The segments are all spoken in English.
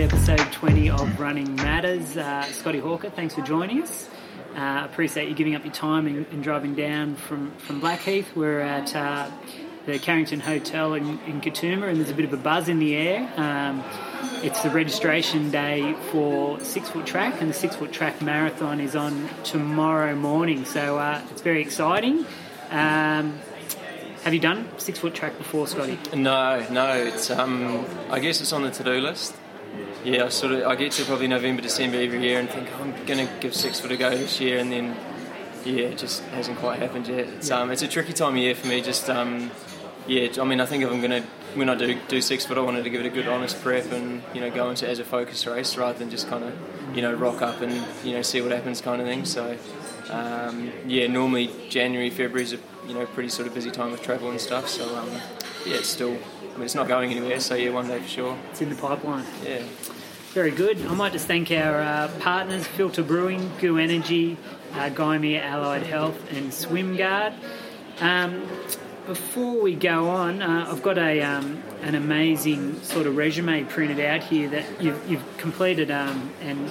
to episode 20 of Running Matters. Uh, Scotty Hawker, thanks for joining us. Uh, appreciate you giving up your time and, and driving down from, from Blackheath. We're at uh, the Carrington Hotel in, in and there's a bit of a buzz in the air. Um, it's the registration day for Six Foot Track, and the Six Foot Track Marathon is on tomorrow morning, so uh, it's very exciting. Um, have you done six foot track before, Scotty? No, no. It's um, I guess it's on the to-do list. Yeah, I sort of I get to probably November, December every year and think oh, I'm going to give six foot a go this year, and then yeah, it just hasn't quite happened yet. It's um, it's a tricky time of year for me. Just um, yeah, I mean, I think if I'm going to when I do do six foot, I wanted to give it a good honest prep and you know go into it as a focus race rather than just kind of you know rock up and you know see what happens kind of thing. So. Um, yeah, normally January, February is a you know pretty sort of busy time with travel and stuff. So um, yeah, it's still. Mean, it's not going anywhere. So yeah, one day for sure. It's in the pipeline. Yeah. Very good. I might just thank our uh, partners, Filter Brewing, GU Energy, uh, Gymea Allied Health, and SwimGuard. Um, before we go on, uh, I've got a um, an amazing sort of resume printed out here that you've, you've completed, um, and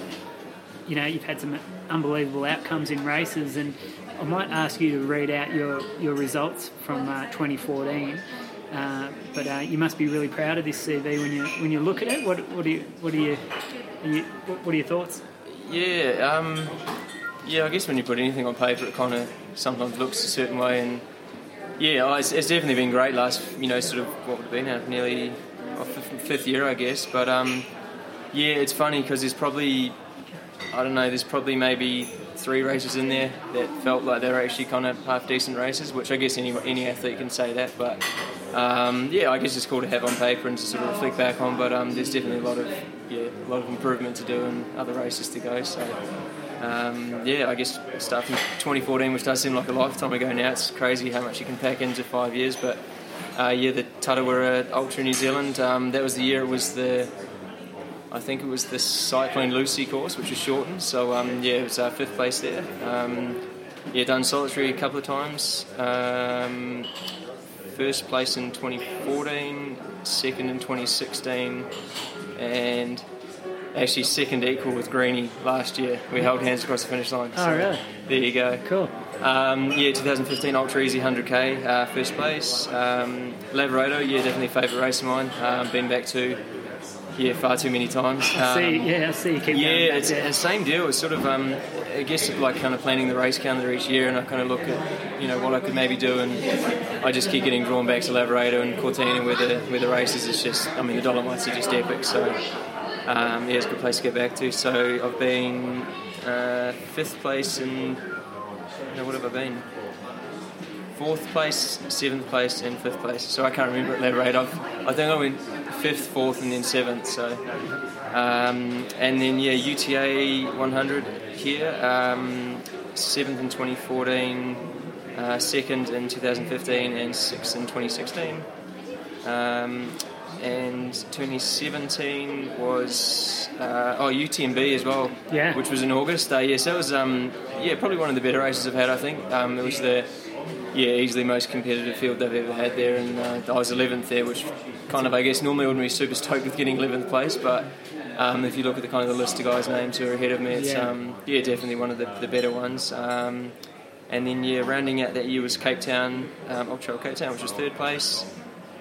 you know you've had some unbelievable outcomes in races, and I might ask you to read out your your results from uh, 2014. Uh, but uh, you must be really proud of this CV when you when you look at it. What what do you what do you, are you what, are your thoughts? Yeah, um, yeah. I guess when you put anything on paper, it kind of sometimes looks a certain way, and yeah, oh, it's, it's definitely been great. Last, you know, sort of what would it be now? Nearly oh, fifth, fifth year, I guess. But um, yeah, it's funny because there's probably I don't know. There's probably maybe three races in there that felt like they were actually kind of half decent races, which I guess any any athlete can say that. But um, yeah, I guess it's cool to have on paper and to sort of reflect back on. But um, there's definitely a lot of yeah, a lot of improvement to do and other races to go. So um, yeah, I guess starting 2014, which does seem like a lifetime ago now, it's crazy how much you can pack into five years. But uh, yeah, the Tarawera Ultra New Zealand, um, that was the year it was the I think it was the Cyclone Lusi course, which was shortened. So um, yeah, it was uh, fifth place there. Um, yeah, done solitary a couple of times. Um, first place in 2014, second in 2016, and actually second equal with Greeny last year. We held hands across the finish line. Oh, really? There you go. Cool. Um, yeah, 2015 Ultra Easy 100k, uh, first place. Um, yeah, definitely favourite race of mine. Um, been back to, yeah, far too many times. I see, Um, yeah, I see you keep yeah, it's same deal. It's sort of, um, I guess, like kind of planning the race calendar each year, and I kind of look at, you know, what I could maybe do, and I just keep getting drawn back to Lavaredo and Cortina, where the where the races is just, I mean, the Dolomites are just epic. So, um, yeah, it's a good place to get back to. So I've been uh, fifth place in, no, what have I been? Fourth place, seventh place, and fifth place. So I can't remember at Lavaredo. I've, I think I went fifth, fourth, and then seventh. So. Um, and then yeah, UTA 100 here, um, seventh in 2014, uh, second in 2015, and sixth in 2016. Um, and 2017 was uh, oh UTMB as well, Yeah. which was in August. Uh, yeah, so it was um, yeah probably one of the better races I've had. I think um, it was the yeah easily most competitive field they've ever had there, and uh, I was 11th there, which kind of I guess normally wouldn't be super stoked with getting 11th place, but um, if you look at the kind of the list of guys' names who are ahead of me, it's Yeah. um, yeah definitely one of the, the better ones. Um, and then yeah, rounding out that year was Cape Town, um, Ultra Cape Town, which was third place.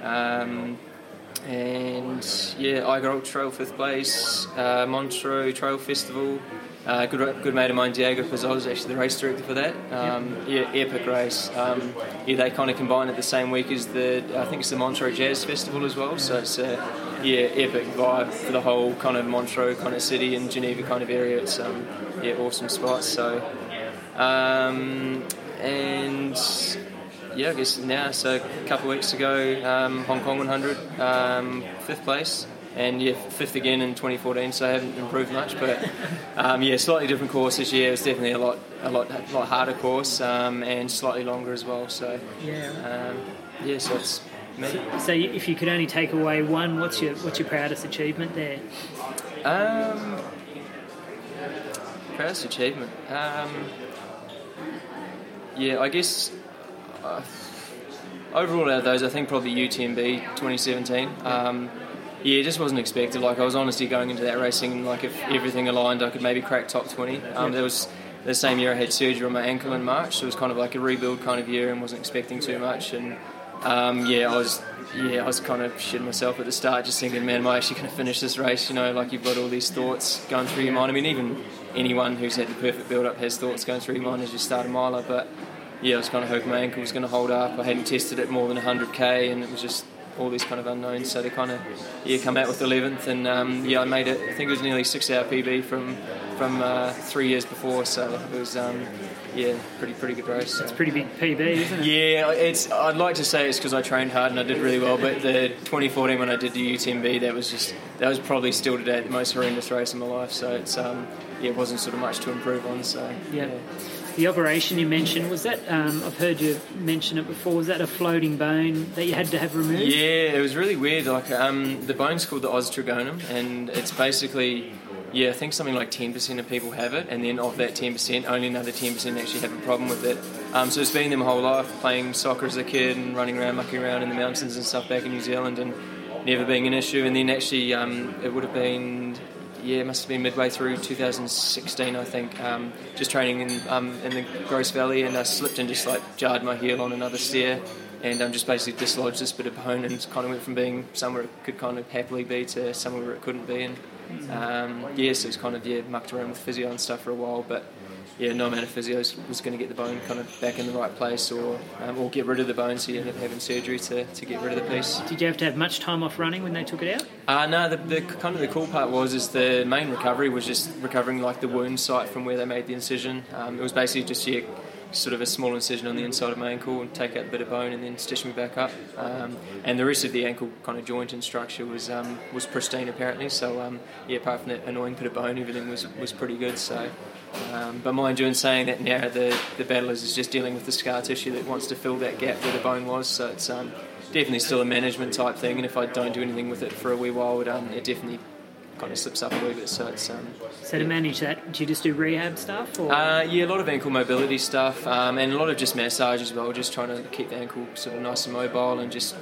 Um, and yeah, Eiger Ultra Trail fifth place, uh, Montreux Trail Festival. Uh, good, good mate of mine, Diego Pizzo, is actually the race director for that. Um, yeah, epic race. Um, yeah, they kind of combine it the same week as the, I think it's the Montreux Jazz Festival as well. So it's a yeah, epic vibe for the whole kind of Montreux kind of city and Geneva kind of area. It's um, yeah, awesome spot. So um, and yeah, I guess now. So a couple of weeks ago, um, Hong Kong 100, um, fifth place, and yeah, fifth again in 2014. So I haven't improved much, but um, yeah, slightly different course this year. It's definitely a lot, a lot, a lot harder course, um, and slightly longer as well. So Yeah. um, yeah, so it's me. So you- if you could only take away one, what's your what's your proudest achievement there? Um, proudest achievement. Um, yeah, I guess uh, overall out of those, I think probably UTMB 2017. Um, yeah, it just wasn't expected. Like I was honestly going into that racing, and like if everything aligned, I could maybe crack top twenty. Um, there was the same year I had surgery on my ankle in March, so it was kind of like a rebuild kind of year, and wasn't expecting too much. And um, yeah, I was yeah, I was kind of shitting myself at the start, just thinking, man, am I actually going to finish this race? You know, like you've got all these thoughts going through your mind. I mean, even anyone who's had the perfect build up has thoughts going through your mind as you start a miler, but yeah, I was kind of hoping my ankle was going to hold up. I hadn't tested it more than 100k, and it was just all these kind of unknowns. So they kind of yeah come out with 11th, and um, yeah, I made it. I think it was nearly six hour PB from from uh, three years before. So it was um, yeah, pretty pretty good race. It's a pretty big PB, isn't it? Yeah, it's. I'd like to say it's because I trained hard and I did really well, but the 2014 when I did the UTMB, that was just that was probably still today the most horrendous race in my life. So it's um, yeah, it wasn't sort of much to improve on. So yeah. yeah. The operation you mentioned was that um, I've heard you mention it before. Was that a floating bone that you had to have removed? Yeah, it was really weird. Like um, the bone's called the os trigonum, and it's basically yeah, I think something like 10% of people have it, and then of that 10%, only another 10% actually have a problem with it. Um, so it's been them whole life playing soccer as a kid and running around, mucking around in the mountains and stuff back in New Zealand, and never being an issue. And then actually, um, it would have been yeah, must have been midway through 2016, I think. Um, just training in um, in the Grose Valley, and I slipped and just like jarred my heel on another stair, and um, just basically dislodged this bit of bone, and kind of went from being somewhere it could kind of happily be to somewhere where it couldn't be. And um, yeah, so it's kind of yeah mucked around with physio and stuff for a while, but yeah, no amount of physios was going to get the bone kind of back in the right place or um, or get rid of the bone, so you ended up having surgery to, to get rid of the piece. Did you have to have much time off running when they took it out? Uh, no, the, the kind of the cool part was is the main recovery was just recovering like the wound site from where they made the incision. Um, it was basically just yeah, sort of a small incision on the inside of my ankle and take out a bit of bone and then stitch me back up. Um, and the rest of the ankle kind of joint and structure was um, was pristine apparently. So um, yeah, apart from that annoying bit of bone, everything was was pretty good. So. Um, but mind you, in saying that now, the, the battle is just dealing with the scar tissue that wants to fill that gap where the bone was. So it's um, definitely still a management type thing. And if I don't do anything with it for a wee while, it, um, it definitely kind of slips up a little bit. So it's um, so to manage that, do you just do rehab stuff? Or? Uh, yeah, a lot of ankle mobility stuff, um, and a lot of just massage as well. Just trying to keep the ankle sort of nice and mobile, and just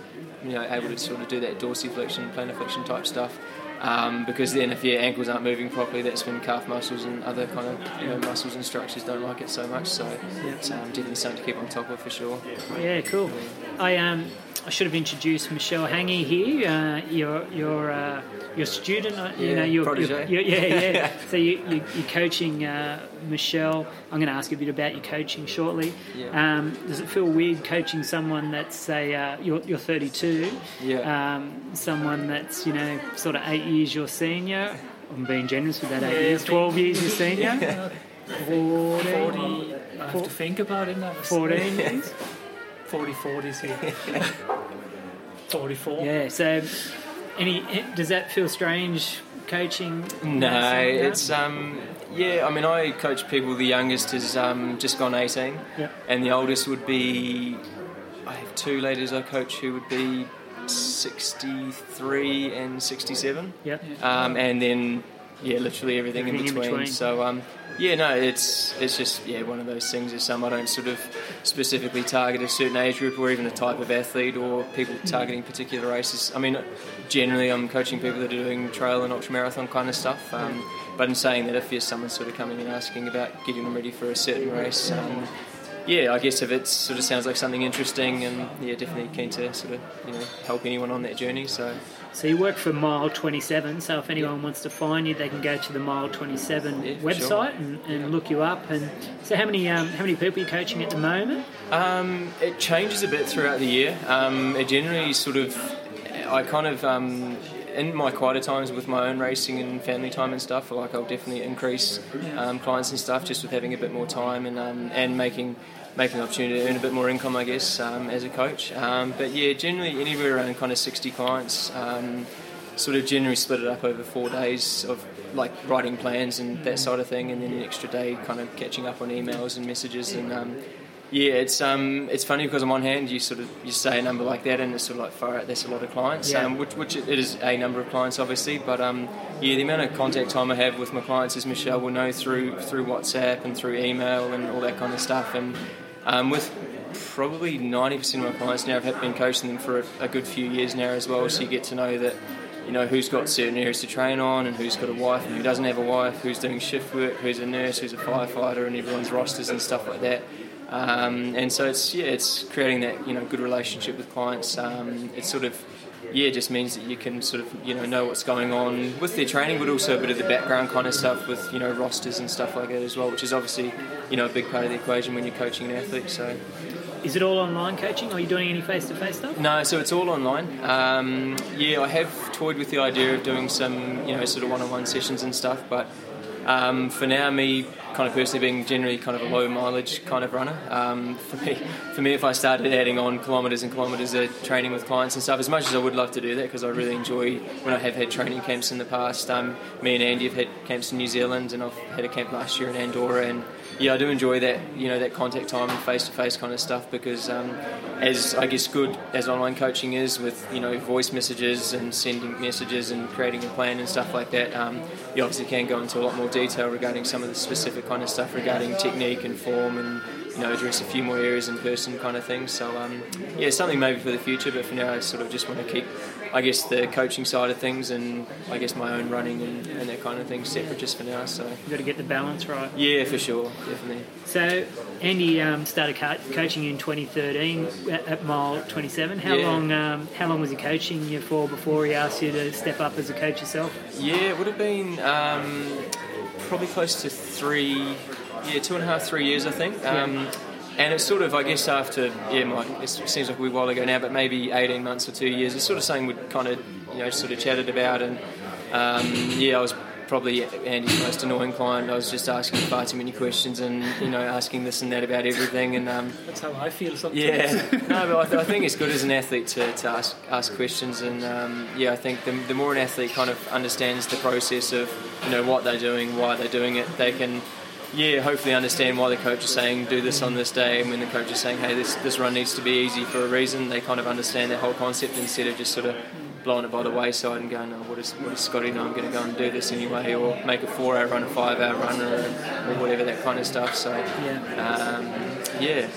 you know able to sort of do that dorsiflexion, plantar flexion type stuff. Um, because then if your ankles aren't moving properly, that's when calf muscles and other kind of you know, muscles and structures don't like it so much. So it's um, definitely something to keep on top of for sure. Yeah, cool. I um I should have introduced Michelle Hangy here. Uh, your your uh, your student, uh, you yeah, know, you're, you're, you're, yeah, yeah. so you, you, are coaching uh, Michelle. I'm going to ask you a bit about your coaching shortly. Yeah. Um, does it feel weird coaching someone that's say uh, you're, you're 32? Yeah. Um, someone that's you know sort of eight years your senior. I'm being generous with that eight yeah, years. Twelve years your senior. Yeah. 40, 40, I have to think about it now. 14 years. 40 40s here. 44. Yeah, so any does that feel strange coaching? No, it's um yeah, I mean I coach people the youngest is um just gone 18 yeah. and the oldest would be I have two ladies I coach who would be 63 and 67. Yeah. Um, and then yeah, literally everything, Everything in, in between. between. So um, yeah, no, it's it's just yeah one of those things. Is some I don't sort of specifically target a certain age group or even a type of athlete or people targeting particular races. I mean, generally I'm coaching people that are doing trail and ultra marathon kind of stuff. Um, but in saying that, if you're someone sort of coming and asking about getting them ready for a certain race. Um, yeah, I guess if it sort of sounds like something interesting, and yeah, definitely keen to sort of you know help anyone on that journey. So So you work for Mile 27. So if anyone wants to find you, they can go to the Mile 27 Yeah, website sure. and, and look you up. And so how many um, how many people are you coaching at the moment? Um, it changes a bit throughout the year. Um, it generally sort of, I kind of, um, in my quieter times with my own racing and family time and stuff, like I'll definitely increase um, clients and stuff just with having a bit more time and um, and making making an opportunity to earn a bit more income, I guess, um, as a coach. Um, but yeah, generally anywhere around kind of 60 clients. Um, sort of generally split it up over four days of like writing plans and that sort of thing, and then an extra day kind of catching up on emails and messages and um, yeah, it's um, it's funny because on one hand you sort of you say a number like that and it's sort of like far out. That's a lot of clients, Yeah. um, which which it is a number of clients obviously, but um, yeah, the amount of contact time I have with my clients, as Michelle will know through through WhatsApp and through email and all that kind of stuff, and um, with probably ninety percent of my clients now, I've been coaching them for a, a good few years now as well, so you get to know that you know who's got certain areas to train on, and who's got a wife and who doesn't have a wife, who's doing shift work, who's a nurse, who's a firefighter, and everyone's rosters and stuff like that. Um, and so it's yeah, it's creating that you know good relationship with clients. Um, it's sort of yeah, just means that you can sort of you know know what's going on with their training, but also a bit of the background kind of stuff with you know rosters and stuff like that as well, which is obviously you know a big part of the equation when you're coaching an athlete. So. Is it all online coaching? Are you doing any face-to-face stuff? No, so it's all online. Um, yeah, I have toyed with the idea of doing some, you know, sort of one-on-one sessions and stuff, but um, for now, me kind of personally being generally kind of a low mileage kind of runner. Um, for me, for me, if I started adding on kilometres and kilometres of training with clients and stuff, as much as I would love to do that because I really enjoy when I have had training camps in the past. Um, me and Andy have had camps in New Zealand, and I've had a camp last year in Andorra, and yeah, I do enjoy that you know that contact time and face to face kind of stuff because um, as I guess good as online coaching is with you know voice messages and sending messages and creating a plan and stuff like that, um, you obviously can go into a lot more detail regarding some of the specific kind of stuff regarding technique and form and you know address a few more areas in person kind of things. So um, yeah, something maybe for the future, but for now I sort of just want to keep I guess the coaching side of things and I guess my own running and, and that kind of thing separate just for now. So you've got to get the balance right. Yeah, for sure, definitely. So Andy um, started co- coaching in 2013 at, at mile 27. How Yeah. long? Um, how long was he coaching you for before he asked you to step up as a coach yourself? Yeah, it would have been um, probably close to three, yeah, two and a half, three years, I think. Um, And it's sort of, I guess, after yeah, my, it seems like a wee while ago now, but maybe 18 months or two years. It's sort of something we kind of, you know, sort of chatted about, and um, yeah, I was probably Andy's most annoying client. I was just asking far too many questions, and you know, asking this and that about everything, and um, That's how I feel sometimes. yeah, no, but I, th- I think it's good as an athlete to, to ask ask questions, and um, yeah, I think the, the more an athlete kind of understands the process of you know what they're doing, why they're doing it, they can yeah hopefully understand why the coach is saying do this on this day, and when the coach is saying hey this this run needs to be easy for a reason, they kind of understand that whole concept instead of just sort of blowing it by the wayside and going, oh, what is what is Scotty know? I'm going to go and do this anyway, or make a four hour run, a five hour run, or, or whatever that kind of stuff. So Yeah. um, yeah.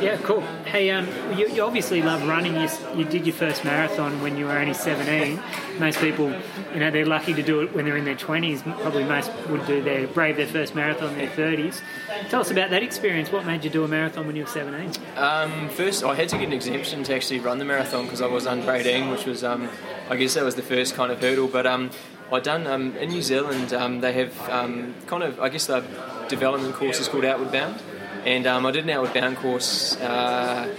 Yeah, cool. Hey, um, you, you obviously love running. You, you did your first marathon when you were only 17. Most people, you know, they're lucky to do it when they're in their 20s. Probably most would do their brave their first marathon in their 30s. Tell us about that experience. What made you do a marathon when you were 17? Um, first, I had to get an exemption to actually run the marathon because I was under 18, which was, um, I guess, that was the first kind of hurdle. But um, I done um, in New Zealand. Um, they have um, kind of, I guess, the development courses called Outward Bound, and um, I did an Outward course. Uh,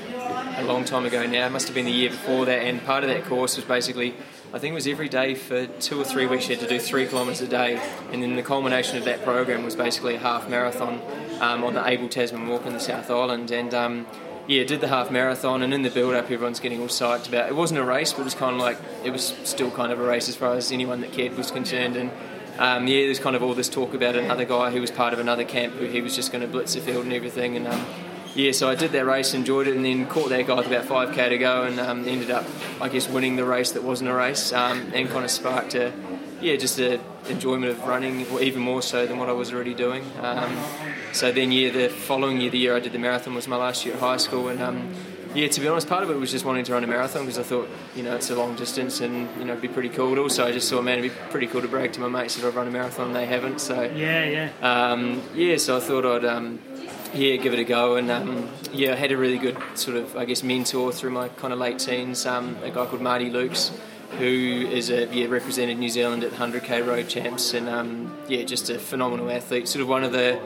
a long time ago now. It must have been the year before that, and part of that course was basically, I think it was every day for two or three weeks. You had to do three kilometres a day, and then the culmination of that program was basically a half marathon um, on the Abel Tasman Walk in the South Island, and. Um, yeah, did the half marathon, and in the build-up, everyone's getting all psyched about. It wasn't a race, but it was kind of like it was still kind of a race as far as anyone that cared was concerned. And um, yeah, there's kind of all this talk about another guy who was part of another camp who he was just going to blitz the field and everything. And um, yeah, so I did that race, enjoyed it, and then caught that guy with about 5k to go, and um, ended up, I guess, winning the race that wasn't a race, um, and kind of sparked a, yeah, just a enjoyment of running, even more so than what I was already doing. Um, so then, yeah, the following year, the year I did the marathon was my last year at high school, and um, yeah, to be honest, part of it was just wanting to run a marathon because I thought, you know, it's a long distance and you know, it'd be pretty cool. But also, I just thought, man, it'd be pretty cool to brag to my mates that I've run a marathon and they haven't. So Yeah, yeah. um, yeah, so I thought I'd um, yeah give it a go, and um, yeah, I had a really good sort of I guess mentor through my kind of late teens, um, a guy called Marty Lukes, who is a yeah represented New Zealand at 100k road champs, and um, yeah, just a phenomenal athlete. Sort of one of the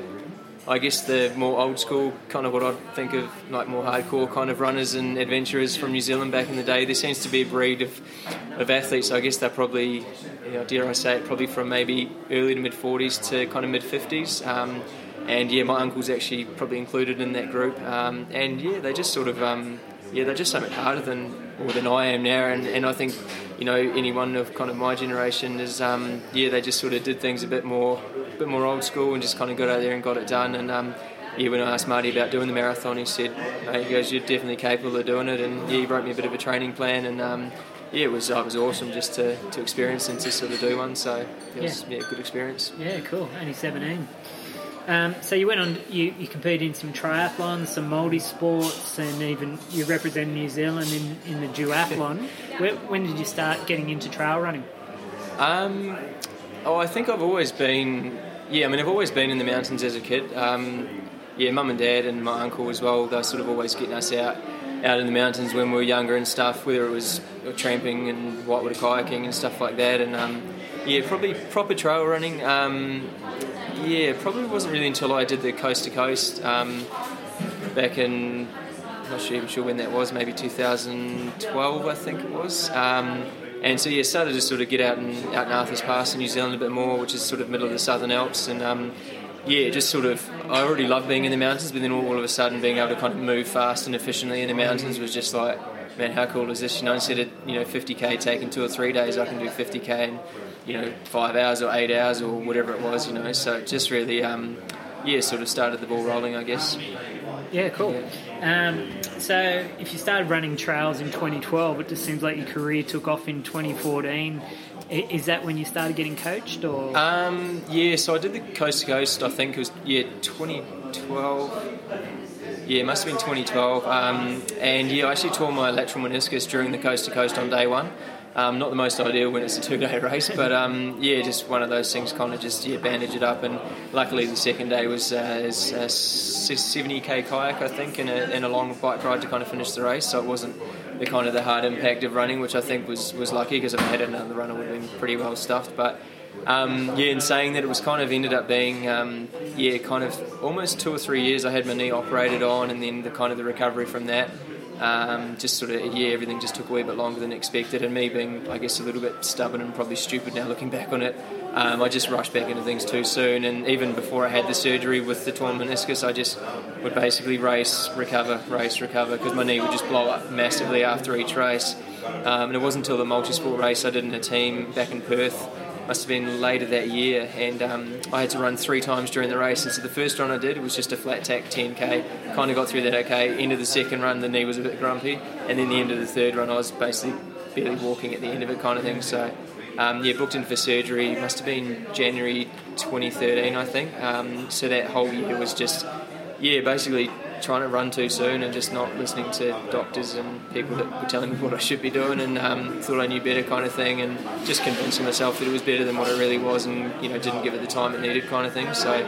I guess the more old school kind of what I'd think of like more hardcore kind of runners and adventurers from New Zealand back in the day. There seems to be a breed of, of athletes. I guess they're probably, you know, dare I say it, probably from maybe early to mid 40s to kind of mid 50s. Um, and yeah, my uncle's actually probably included in that group. Um, and yeah, they just sort of, um, yeah, they're just so much harder than or than I am now. And, and I think, you know, anyone of kind of my generation is, um, yeah, they just sort of did things a bit more, bit more old school and just kind of got out there and got it done. And um, yeah, when I asked Marty about doing the marathon, he said, "Mate, he goes, you're definitely capable of doing it. And yeah, he wrote me a bit of a training plan and. Um, yeah, it was, uh, it was awesome just to, to experience and to sort of do one. So it was yeah, a good experience. Yeah, cool. Only 17. Um, so you went on, you, you competed in some triathlons, some multi sports, and even you represented New Zealand in, in the duathlon. Where, when did you start getting into trail running? Um, oh, I think I've always been. Yeah, I mean, I've always been in the mountains as a kid. Um, yeah, mum and dad and my uncle as well. They're sort of always getting us out, out in the mountains when we were younger and stuff. Whether it was tramping and whitewater kayaking and stuff like that. And um, yeah, probably proper trail running. Um, yeah, probably wasn't really until I did the coast to coast um, back in. I'm not sure, even sure when that was. Maybe 2012, I think it was. And so yeah, started to sort of get out and out in Arthur's Pass in New Zealand a bit more, which is sort of middle of the Southern Alps, and um, yeah, just sort of I already loved being in the mountains, but then all, all, of a sudden being able to kind of move fast and efficiently in the mountains was just like, man, how cool is this? You know, instead of you know 50k taking two or three days, I can do 50k in you know five hours or eight hours or whatever it was. You know, so just really um, yeah, sort of started the ball rolling, I guess. Yeah, cool. Um, so, if you started running trails in 2012, it just seems like your career took off in 2014. Is that when you started getting coached, or? Um, yeah, so I did the coast to coast. I think it was yeah 2012. Yeah, it must have been 2012. Um, and yeah, I actually tore my lateral meniscus during the coast to coast on day one. Um, not the most ideal when it's a two-day race, but um, yeah, just one of those things. Kind of just yeah, bandage it up, and luckily the second day was uh, a 70k kayak, I think, and a, and a long bike ride to kind of finish the race. So it wasn't the kind of the hard impact of running, which I think was was lucky because if I had another runner, would have been pretty well stuffed. But um, yeah, in saying that, it was kind of ended up being um, yeah, kind of almost two or three years. I had my knee operated on, and then the kind of the recovery from that. Um, just sort of yeah, everything just took a wee bit longer than expected, and me being I guess a little bit stubborn and probably stupid now looking back on it, um, I just rushed back into things too soon. And even before I had the surgery with the torn meniscus, I just would basically race, recover, race, recover because my knee would just blow up massively after each race. Um, and it wasn't until the multi-sport race I did in a team back in Perth must have been later that year, and um, I had to run three times during the race. And so the first run I did was just a flat tack 10k, kind of got through that okay. End of the second run, the knee was a bit grumpy, and then the end of the third run, I was basically barely walking at the end of it, kind of thing. So. Um, yeah, booked in for surgery. Must have been January 2013, I think. Um, so that whole year was just, yeah, basically trying to run too soon and just not listening to doctors and people that were telling me what I should be doing and um, thought I knew better kind of thing and just convincing myself that it was better than what it really was and you know didn't give it the time it needed kind of thing. So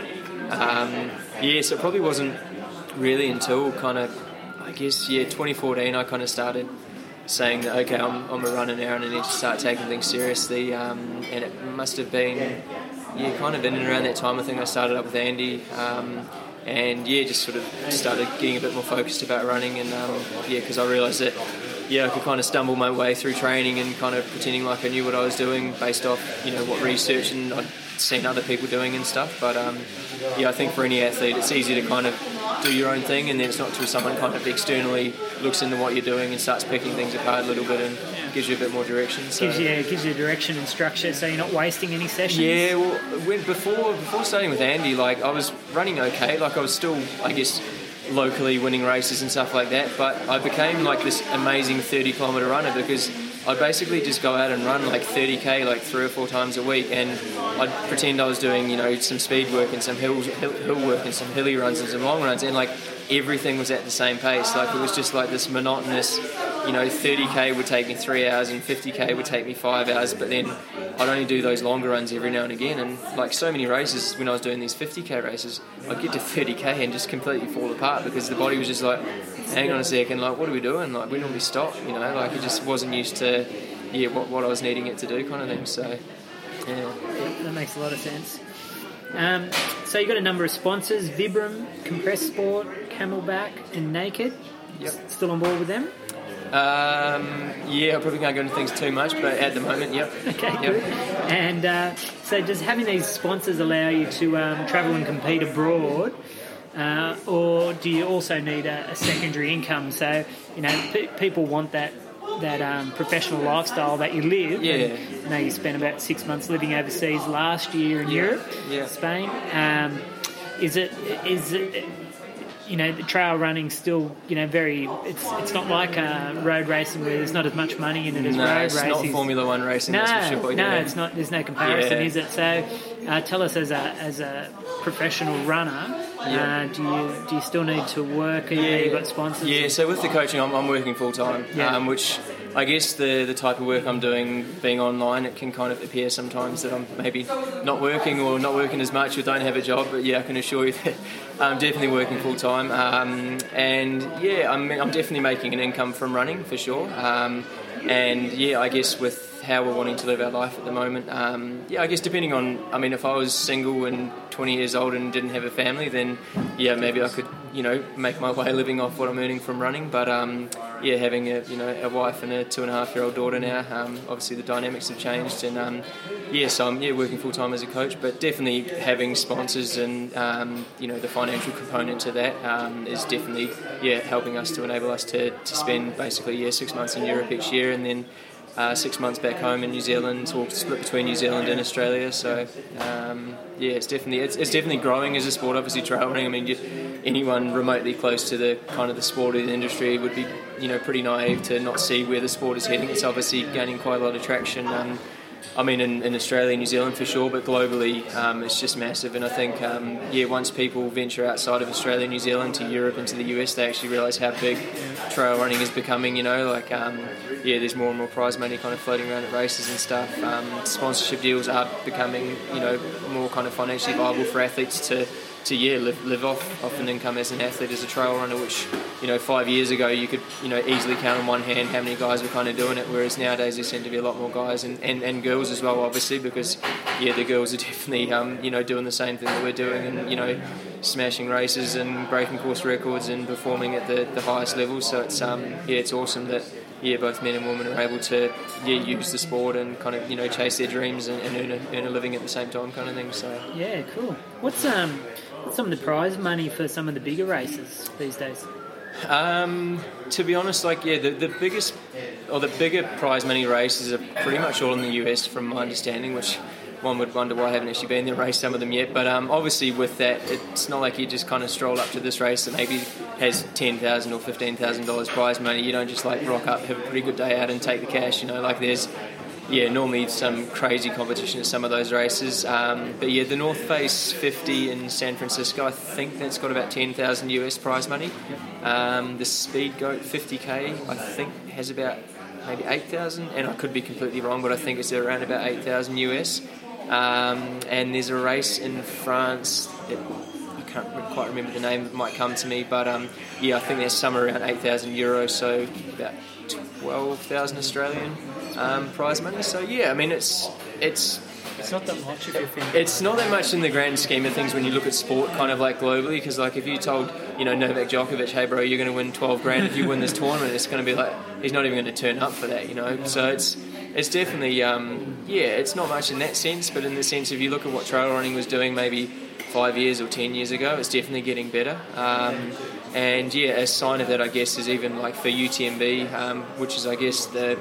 um, yeah so it probably wasn't really until kind of I guess yeah 2014 I kind of started saying that okay I'm, I'm a runner now and I need to start taking things seriously um, and it must have been yeah kind of in and around that time I think I started up with Andy um, and yeah, just sort of started getting a bit more focused about running, and um, yeah, because I realised that yeah, I could kind of stumble my way through training and kind of pretending like I knew what I was doing based off you know what research and I'd seen other people doing and stuff. But um, yeah, I think for any athlete, it's easy to kind of do your own thing, and then it's not until someone kind of externally looks into what you're doing and starts picking things apart a little bit and gives you a bit more direction. So. Gives you gives you direction and structure, so you're not wasting any sessions. Yeah, well, when, before before starting with Andy, like I was running okay, like I was still, I guess locally winning races and stuff like that. But I became like this amazing 30 kilometer runner because I'd basically just go out and run like 30k like three or four times a week, and I'd pretend I was doing you know some speed work and some hill, hill, hill work and some hilly runs and some long runs, and like everything was at the same pace. Like it was just like this monotonous you know, 30k would take me three hours and 50k would take me five hours, but then I'd only do those longer runs every now and again. And like so many races, when I was doing these 50k races, I'd get to 30k and just completely fall apart because the body was just like, hang on a second, like, what are we doing? Like, we normally stop, you know, like it just wasn't used to, yeah, what, what I was needing it to do kind of thing. So, yeah. That makes a lot of sense. Um, so you've got a number of sponsors: Vibram, Compressport, CamelBak, and Naked. Yep. Still on board with them? Um, yeah, I probably can't go into things too much, but at the moment, yep. Okay, yep. good. And uh, so, does having these sponsors allow you to um, travel and compete abroad? Uh, or do you also need a, a secondary income? So, you know, pe- people want that that um, professional lifestyle that you live. Yeah. And, you know, you spent about six months living overseas last year in Yeah. Europe, Yeah. Spain. Um, is it is it you know the trail running still you know very it's it's not like uh, road racing where there's not as much money in it as No, road it's racing. not Formula One racing, no, sure. no, yeah. it's not. There's no comparison, Yeah. is it? So, uh, tell us as a as a professional runner, uh, do you do you still need to work? Yeah, you got sponsors. Yeah, so with the coaching, I'm, I'm working full time, Yeah. um, which I guess the the type of work I'm doing, being online, it can kind of appear sometimes that I'm maybe not working or not working as much or don't have a job. But yeah, I can assure you that I'm definitely working full time, um, and yeah, I'm I'm definitely making an income from running for sure. Um, and yeah, I guess with how we're wanting to live our life at the moment. Um, yeah, I guess depending on, I mean, if I was single and 20 years old and didn't have a family, then yeah, maybe I could, you know, make my way living off what I'm earning from running. But um, yeah, having a, you know, a wife and a two and a half year old daughter now, um, obviously the dynamics have changed, and um, yeah, so I'm yeah working full time as a coach, but definitely having sponsors and um, you know the financial component to that um, is definitely yeah helping us to enable us to, to spend basically yeah six months in Europe each year, and then uh, six months back home in New Zealand, or split between New Zealand and Australia. So um, yeah, it's definitely it's, it's definitely growing as a sport. Obviously, trail running. I mean, you, anyone remotely close to the kind of the sport or the industry would be you know pretty naive to not see where the sport is heading. It's obviously gaining quite a lot of traction. Um, I mean, in, in Australia and New Zealand for sure, but globally um, it's just massive. And I think, um, yeah, once people venture outside of Australia, New Zealand to Europe and to the US, they actually realise how big trail running is becoming. You know, like um, yeah, there's more and more prize money kind of floating around at races and stuff. Um, sponsorship deals are becoming, you know, more kind of financially viable for athletes to. To yeah, live, live off, off an income as an athlete, as a trail runner, which you know five years ago you could you know easily count on one hand how many guys were kind of doing it. Whereas nowadays there seem to be a lot more guys and, and, and girls as well, obviously, because yeah, the girls are definitely um, you know doing the same thing that we're doing and you know smashing races and breaking course records and performing at the, the highest level. So it's um, yeah, it's awesome that yeah, both men and women are able to yeah use the sport and kind of you know chase their dreams and, and earn, a, earn a living at the same time, kind of thing. So Yeah, cool. What's um some of the prize money for some of the bigger races these days? Um, to be honest, like yeah, the, the biggest or the bigger prize money races are pretty much all in the US, from my understanding. Which one would wonder why I haven't actually been there and raced some of them yet. But um, obviously, with that, it's not like you just kind of stroll up to this race that maybe has ten thousand or fifteen thousand dollars prize money. You don't just like rock up, have a pretty good day out, and take the cash. You know, like there's yeah, normally some crazy competition at some of those races. Um, but yeah, the North Face 50 in San Francisco, I think that's got about 10,000 US prize money. Um, the Speedgoat 50k, I think has about maybe 8,000, and I could be completely wrong, but I think it's around about 8,000 US. Um, and there's a race in France that I can't quite remember the name, it might come to me, but um, yeah, I think there's somewhere around 8,000 euros, so about 12,000 Australian um, prize money. So yeah, I mean it's it's It's not that much if you think. it's not that much in the grand scheme of things when you look at sport kind of like globally because like if you told you know Novak Djokovic hey bro you're going to win 12 grand if you win this tournament it's going to be like he's not even going to turn up for that you know so it's it's definitely um, yeah it's not much in that sense but in the sense if you look at what trail running was doing maybe five years or ten years ago it's definitely getting better um, and yeah a sign of that I guess is even like for UTMB um, which is I guess the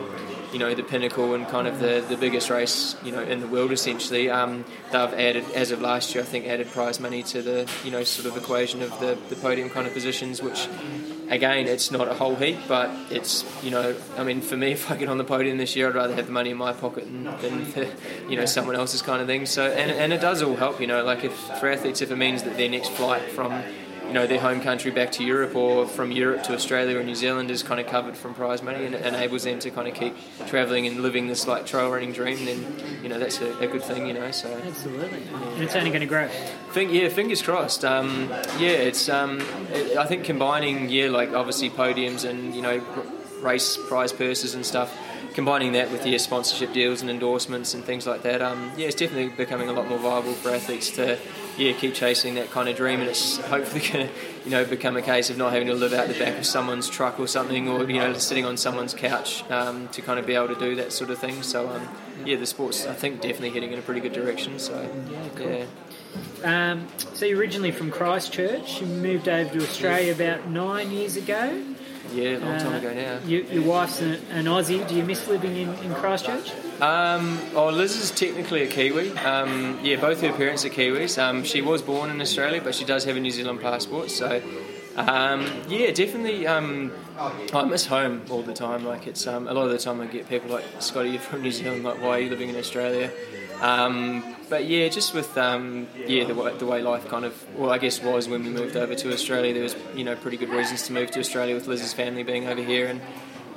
you know the pinnacle and kind of the, the biggest race you know in the world essentially. Um, they've added as of last year, I think, added prize money to the you know sort of equation of the, the podium kind of positions, which again it's not a whole heap, but it's you know I mean for me if I get on the podium this year, I'd rather have the money in my pocket than, than the, you know someone else's kind of thing. So and and it does all help, you know, like if for athletes if it means that their next flight from you know their home country back to Europe or from Europe to Australia or New Zealand is kind of covered from prize money and enables them to kind of keep travelling and living this like trail running dream then you know that's a, a good thing you know so Absolutely. And it's only going to grow. think yeah fingers crossed um, yeah it's um, it, I think combining yeah like obviously podiums and you know race prize purses and stuff combining that with yeah sponsorship deals and endorsements and things like that um, yeah it's definitely becoming a lot more viable for athletes to yeah keep chasing that kind of dream and it's hopefully going to you know become a case of not having to live out the back of someone's truck or something or you know sitting on someone's couch um, to kind of be able to do that sort of thing so um, yeah the sport's I think definitely heading in a pretty good direction so yeah Um, so you're originally from Christchurch. You moved over to Australia about nine years ago. Yeah a long time Uh, ago now You, your wife's an, an Aussie. Do you miss living in, in Christchurch? Um, oh, Liz is technically a Kiwi. Um, yeah, both her parents are Kiwis. Um, she was born in Australia, but she does have a New Zealand passport. So, um, yeah, definitely. Um, I miss home all the time. Like it's um, a lot of the time I get people like Scotty, you're from New Zealand. Like, why are you living in Australia? Um, but yeah, just with um, yeah the, way- the way life kind of well I guess was when we moved over to Australia. There was you know pretty good reasons to move to Australia with Liz's family being over here and.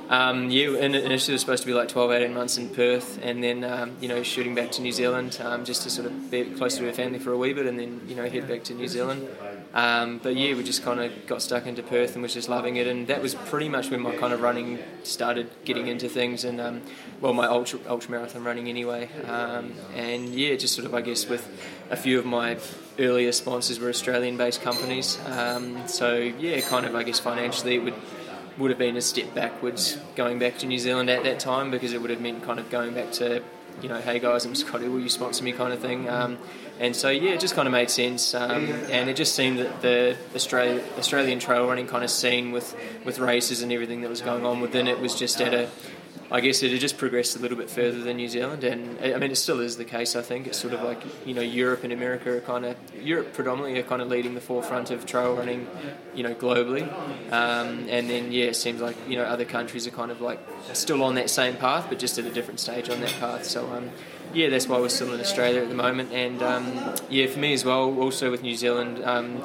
Um, yeah, initially it was supposed to be like 12, 18 months in Perth, and then um, you know shooting back to New Zealand um, just to sort of be close to her family for a wee bit, and then you know head back to New Zealand. Um, but yeah, we just kind of got stuck into Perth and was just loving it, and that was pretty much when my kind of running started getting into things, and um, well, my ultra ultra marathon running anyway, um, and yeah, just sort of I guess with a few of my earlier sponsors were Australian-based companies, um, so yeah, kind of I guess financially it would would have been a step backwards going back to New Zealand at that time because it would have meant kind of going back to, you know, hey guys, I'm Scotty, will you sponsor me kind of thing. Um, and so yeah, it just kind of made sense, um, and it just seemed that the Australia, Australian trail running kind of scene with with races and everything that was going on within it was just at a I guess it had just progressed a little bit further than New Zealand, and I mean it still is the case. I think it's sort of like you know Europe and America are kind of Europe predominantly are kind of leading the forefront of trail running, you know globally, um, and then yeah, it seems like you know other countries are kind of like still on that same path, but just at a different stage on that path. So um, yeah, that's why we're still in Australia at the moment, and um, yeah, for me as well. Also with New Zealand, um,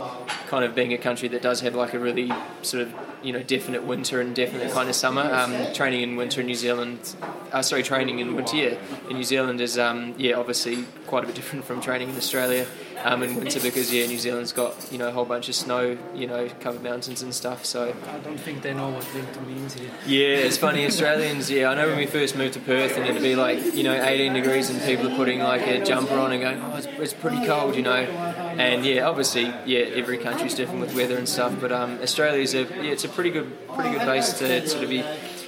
kind of being a country that does have like a really sort of you know definite winter and definite kind of summer. Um, training in winter in New Zealand, uh, sorry, training in winter yeah, in New Zealand is um, yeah obviously quite a bit different from training in Australia um, in winter because yeah New Zealand's got you know a whole bunch of snow, you know covered mountains and stuff. So I don't think they know what winter means here. yeah, it's funny. Australians, yeah, I know when we first moved to Perth and it'd be like, you know, 18 degrees and people are putting like a jumper on and going, oh, it's, it's pretty cold, you know. And yeah, obviously, yeah, every country's different with weather and stuff, but um, Australia's a, yeah, it's a pretty good, pretty good base to sort of be,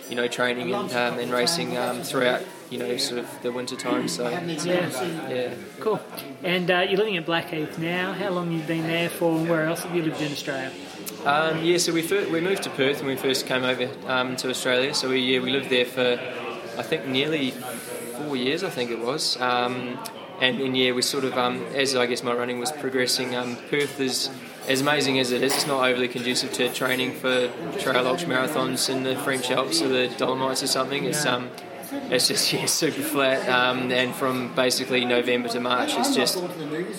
you know, training and, um, and racing um, throughout, you know, sort of the winter time. So Yeah, yeah. cool. And uh, you're living at Blackheath now. How long have you been there for, and where else have you lived in Australia? Um, yeah, so we we moved to Perth when we first came over um, to Australia. So we yeah we lived there for I think nearly four years. I think it was. Um, and, and yeah, we sort of um, as I guess my running was progressing. Um, Perth is as amazing as it is. It's not overly conducive to training for trail ultra marathons in the French Alps or the Dolomites or something. It's um, it's just yeah, super flat, um, and from basically November to March, it's just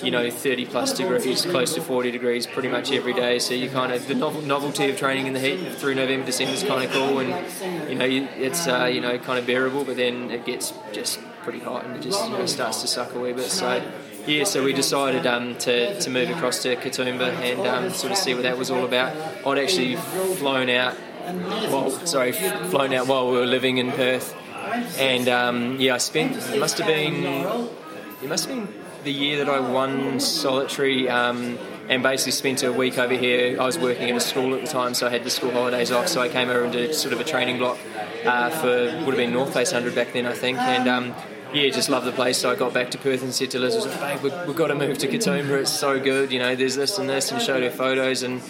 you know 30 plus degrees, close to 40 degrees, pretty much every day. So you kind of the novelty of training in the heat through November, December is kind of cool, and you know it's uh, you know kind of bearable, but then it gets just pretty hot and it just you know, starts to suck a wee bit. So. Yeah, so we decided um, to, to move across to Katoomba and um, sort of see what that was all about. I'd actually flown out, well, sorry, flown out while we were living in Perth and um, yeah, I spent. It must have been. It must have been the year that I won solitary. Um, and basically spent a week over here. I was working at a school at the time, so I had the school holidays off. So I came over and did sort of a training block uh, for would have been North Face 100 back then, I think. And um, yeah, just loved the place. So I got back to Perth and said to Liz, "Babe, we've, we've got to move to Katoomba. It's so good. You know, there's this and this," and showed her photos and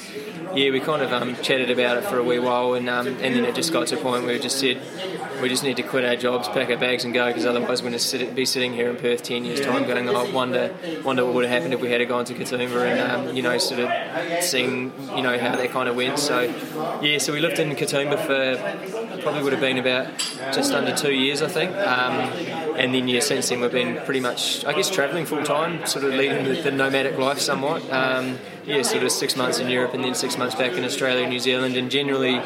yeah, we kind of um, chatted about it for a wee while, and um, and then it just got to a point where we just said we just need to quit our jobs, pack our bags, and go because otherwise we're going to sit, be sitting here in Perth ten years' time, going, oh, wonder wonder what would have happened if we had gone to Katoomba, and um, you know, sort of seeing you know how that kind of went. So yeah, so we lived in Katoomba for probably would have been about just under two years, I think, um, and then yeah, since then we've been pretty much, I guess, travelling full time, sort of leading the, the nomadic life somewhat. Um, yeah, sort of six months in Europe and then six months back in Australia and New Zealand, and generally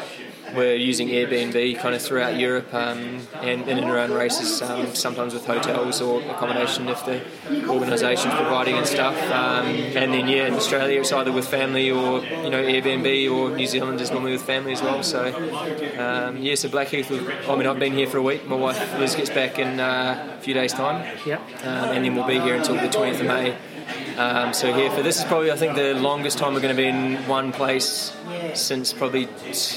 we're using Airbnb kind of throughout Europe um, and in and around races, um, sometimes with hotels or accommodation if the organisation's providing and stuff. Um, and then yeah, in Australia it's either with family or you know Airbnb or New Zealand is normally with family as well. So um, yeah, so Blackheath. I mean, I've been here for a week. My wife Liz gets back in uh, a few days' time. Yep. Um, and then we'll be here until the 20th of May. Um, so here for this is probably I think the longest time we're going to be in one place since probably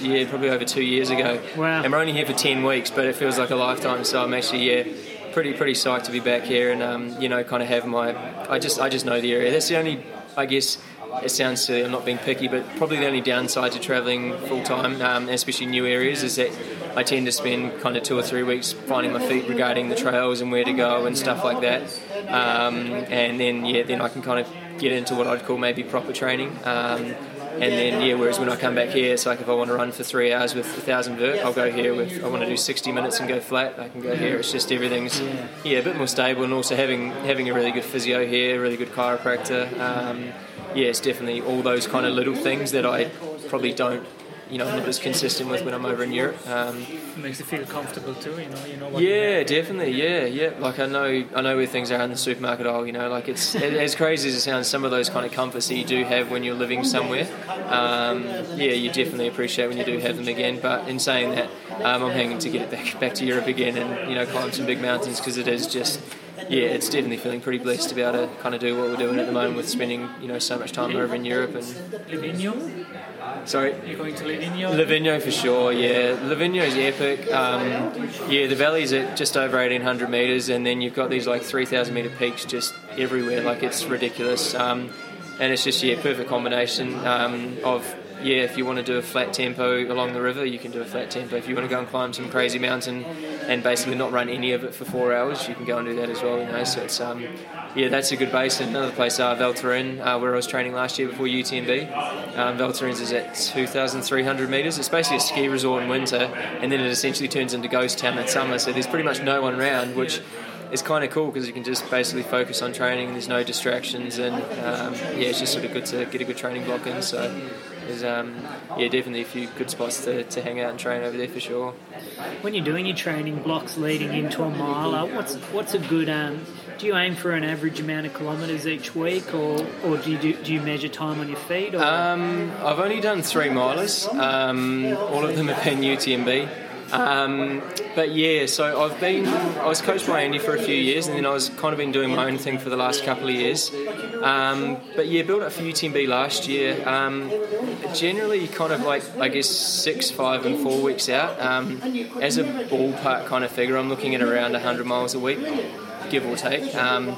yeah probably over two years ago. Wow. And we're only here for ten weeks, but it feels like a lifetime. So I'm actually yeah pretty pretty psyched to be back here and um, you know kind of have my I just I just know the area. That's the only I guess. It sounds silly, I'm not being picky, but probably the only downside to travelling full time, um, especially new areas, is that I tend to spend kind of two or three weeks finding my feet regarding the trails and where to go and stuff like that. Um, and then, yeah, then I can kind of get into what I'd call maybe proper training. Um, And then yeah, whereas when I come back here, it's like if I want to run for three hours with a thousand vert, I'll go here with. I want to do 60 minutes and go flat. I can go here. It's just everything's yeah, a bit more stable, and also having having a really good physio here, a really good chiropractor. Um, yeah, it's definitely all those kind of little things that I probably don't you know, not as consistent with when I'm over in Europe. Um, it makes you feel comfortable too, you know. You know yeah, definitely. Yeah, yeah. Like I know, I know where things are in the supermarket aisle. You know, like it's as crazy as it sounds. Some of those kind of comforts that you do have when you're living somewhere, um, yeah, you definitely appreciate when you do have them again. But in saying that, um, I'm hanging to get it back back to Europe again and you know climb some big mountains because it is just yeah, it's definitely feeling pretty blessed to be able to kind of do what we're doing at the moment with spending you know so much time over in Europe and. Livigno? Sorry, you're going to Livigno. Livigno for sure. Yeah, Livigno is epic. Um, yeah, the valley's at just over 1800 meters, and then you've got these like 3000 meter peaks just everywhere. Like it's ridiculous. Um, and it's just yeah, perfect combination um, of yeah, if you want to do a flat tempo along the river, you can do a flat tempo. If you want to go and climb some crazy mountain and basically not run any of it for four hours, you can go and do that as well. You know, so it's um, yeah, that's a good base. Another place, uh, Val Thorens, uh, where I was training last year before UTMB. Um, Val Thorens is at 2,300 metres. It's basically a ski resort in winter, and then it essentially turns into ghost town in summer. So there's pretty much no one around, which is kind of cool because you can just basically focus on training. and There's no distractions, and um, yeah, it's just sort of good to get a good training block in. So there's um, yeah, definitely a few good spots to, to hang out and train over there for sure. When you're doing your training blocks leading into a mile, what's what's a good um, do you aim for an average amount of kilometres each week, or, or do you do, do you measure time on your feet? Um, I've only done three milers. Um, all of them have been UTMB. Um, but yeah, so I've been, I was coached by Andy for a few years, and then I was kind of been doing my own thing for the last couple of years. Um, but yeah, built up for UTMB last year. Um, generally, kind of like I guess six, five, and four weeks out. Um, as a ballpark kind of figure, I'm looking at around 100 miles a week, give or take. Um,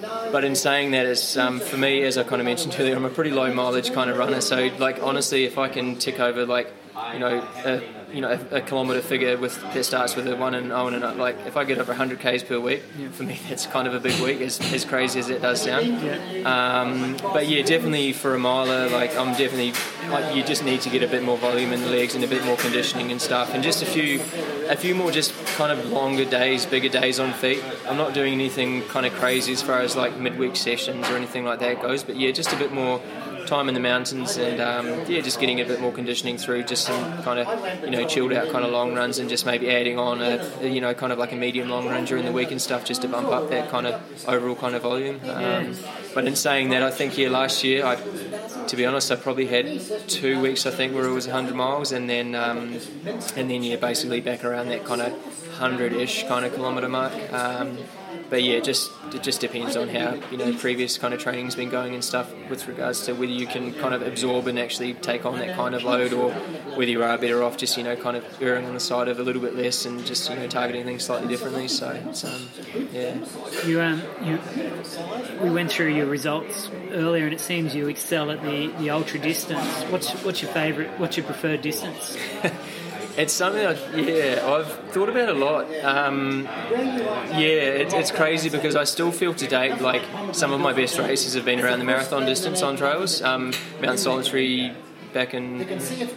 but in saying that, it's um, for me, as I kind of mentioned earlier, I'm a pretty low mileage kind of runner. So, like honestly, if I can tick over like you know a you know a, a kilometre figure with that starts with a one and oh and like if I get over 100 k's per week, yeah. for me that's kind of a big week, as, as crazy as it does sound. Yeah. Um, but yeah, definitely for a miler, like I'm definitely like you just need to get a bit more volume in the legs and a bit more conditioning and stuff, and just a few a few more just kind of longer days, bigger days on feet. I'm not doing anything kind of crazy as far as like midweek sessions or anything like that goes, but yeah, just a bit more time in the mountains and um, yeah, just getting a bit more conditioning through just some kind of you know chilled out kind of long runs and just maybe adding on a, you know kind of like a medium long run during the week and stuff just to bump up that kind of overall kind of volume. Um, but in saying that, I think yeah, last year I to be honest, I probably had two weeks I think where it was 100 miles, and then um, and then yeah, basically back around that kind of 100-ish kind of kilometre mark. Um, but yeah, just it just depends on how you know previous kind of training's been going and stuff with regards to whether you can kind of absorb and actually take on that kind of load, or whether you are better off just you know kind of erring on the side of a little bit less and just you know targeting things slightly differently. So um, yeah. You um you we went through your results earlier, and it seems you excel at the the ultra distance. What's what's your favourite? What's your preferred distance? It's something I, yeah, I've thought about a lot. Um, yeah, it, it's crazy because I still feel to date like some of my best races have been around the marathon distance on trails. Um, Mount Solitary back in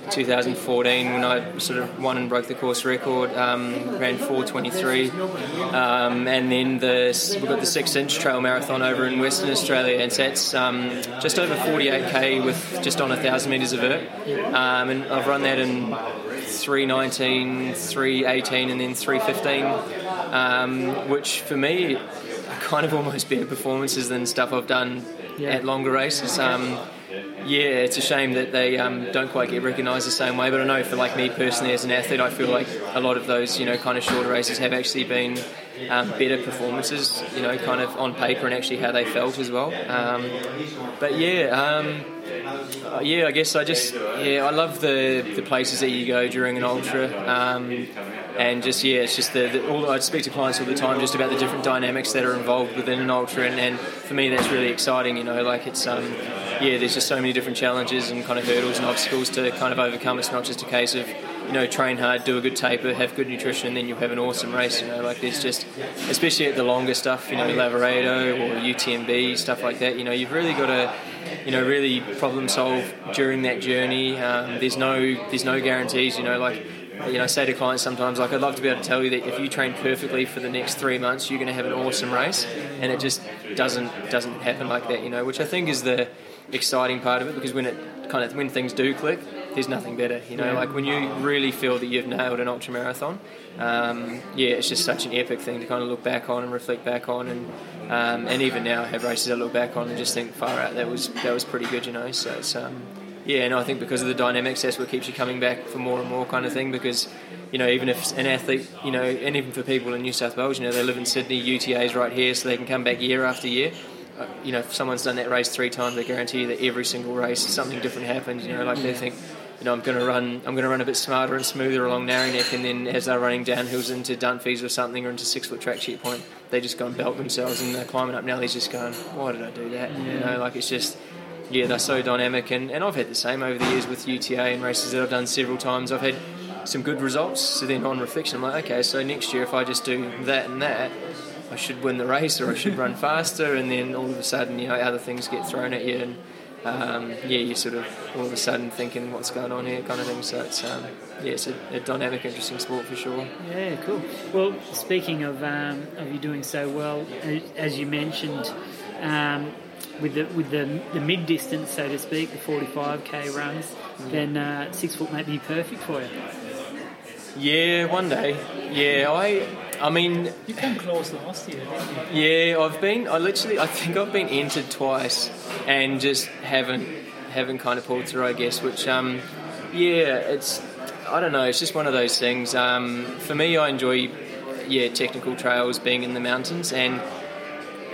2014 when I sort of won and broke the course record, um, ran 4:23, um, and then the we've got the six inch trail marathon over in Western Australia, and so that's um, just over 48k with just on a thousand meters of vert, um, and I've run that in 319, 318, and then 315, um, which for me are kind of almost better performances than stuff I've done yeah. at longer races. Um, yeah, it's a shame that they um, don't quite get recognised the same way. But I know for like me personally as an athlete, I feel like a lot of those you know kind of shorter races have actually been um, better performances, you know, kind of on paper and actually how they felt as well. Um, but yeah, um, yeah, I guess I just yeah I love the the places that you go during an ultra, um, and just yeah, it's just the, the all I speak to clients all the time just about the different dynamics that are involved within an ultra, and, and for me that's really exciting. You know, like it's um, yeah, there's just so many different challenges and kind of hurdles and obstacles to kind of overcome. It's not just a case of you know, train hard, do a good taper, have good nutrition, and then you'll have an awesome race. You know, like there's just, especially at the longer stuff, you know, Lavaredo or UTMB stuff like that. You know, you've really got to, you know, really problem solve during that journey. Um, there's no there's no guarantees. You know, like you know, I say to clients sometimes, like, I'd love to be able to tell you that if you train perfectly for the next three months, you're going to have an awesome race, and it just doesn't doesn't happen like that, you know. Which I think is the exciting part of it, because when it kind of when things do click, there's nothing better, you know. Like when you really feel that you've nailed an ultra marathon, um, yeah, it's just such an epic thing to kind of look back on and reflect back on, and um, and even now I have races I look back on and just think, far out, that was that was pretty good, you know. So it's um, yeah, and I think because of the dynamics, that's what keeps you coming back for more and more kind of thing. Because, you know, even if an athlete, you know, and even for people in New South Wales, you know, they live in Sydney, UTA's right here, so they can come back year after year. Uh, you know, if someone's done that race three times, they guarantee you that every single race something different happens. You know, like they think, you know, I'm going to run, I'm going to run a bit smarter and smoother along Narry and then as they're running downhills into Dunphy's or something or into six foot track sheet point, they just go and belt themselves and they're climbing up Nelly's just going, why did I do that? You know, like it's just yeah, they're so dynamic, and, and I've had the same over the years with UTA and races that I've done several times. I've had some good results, so then on reflection, I'm like, okay, so next year if I just do that and that, I should win the race or I should run faster, and then all of a sudden, you know, other things get thrown at you, and um, yeah, you're sort of all of a sudden thinking what's going on here, kind of thing. So it's um, yeah, it's a, a, dynamic, interesting sport for sure. Yeah, cool. Well, speaking of um, of you doing so well, as you mentioned. Um, with the with the, the mid distance, so to speak, the 45k runs, mm. then uh, six foot might be perfect for you. Yeah, one day. Yeah, I. I mean, you came close last year, didn't you? Yeah, I've been. I literally. I think I've been entered twice, and just haven't haven't kind of pulled through. I guess. Which, um, yeah, it's. I don't know. It's just one of those things. Um, for me, I enjoy, yeah, technical trails, being in the mountains, and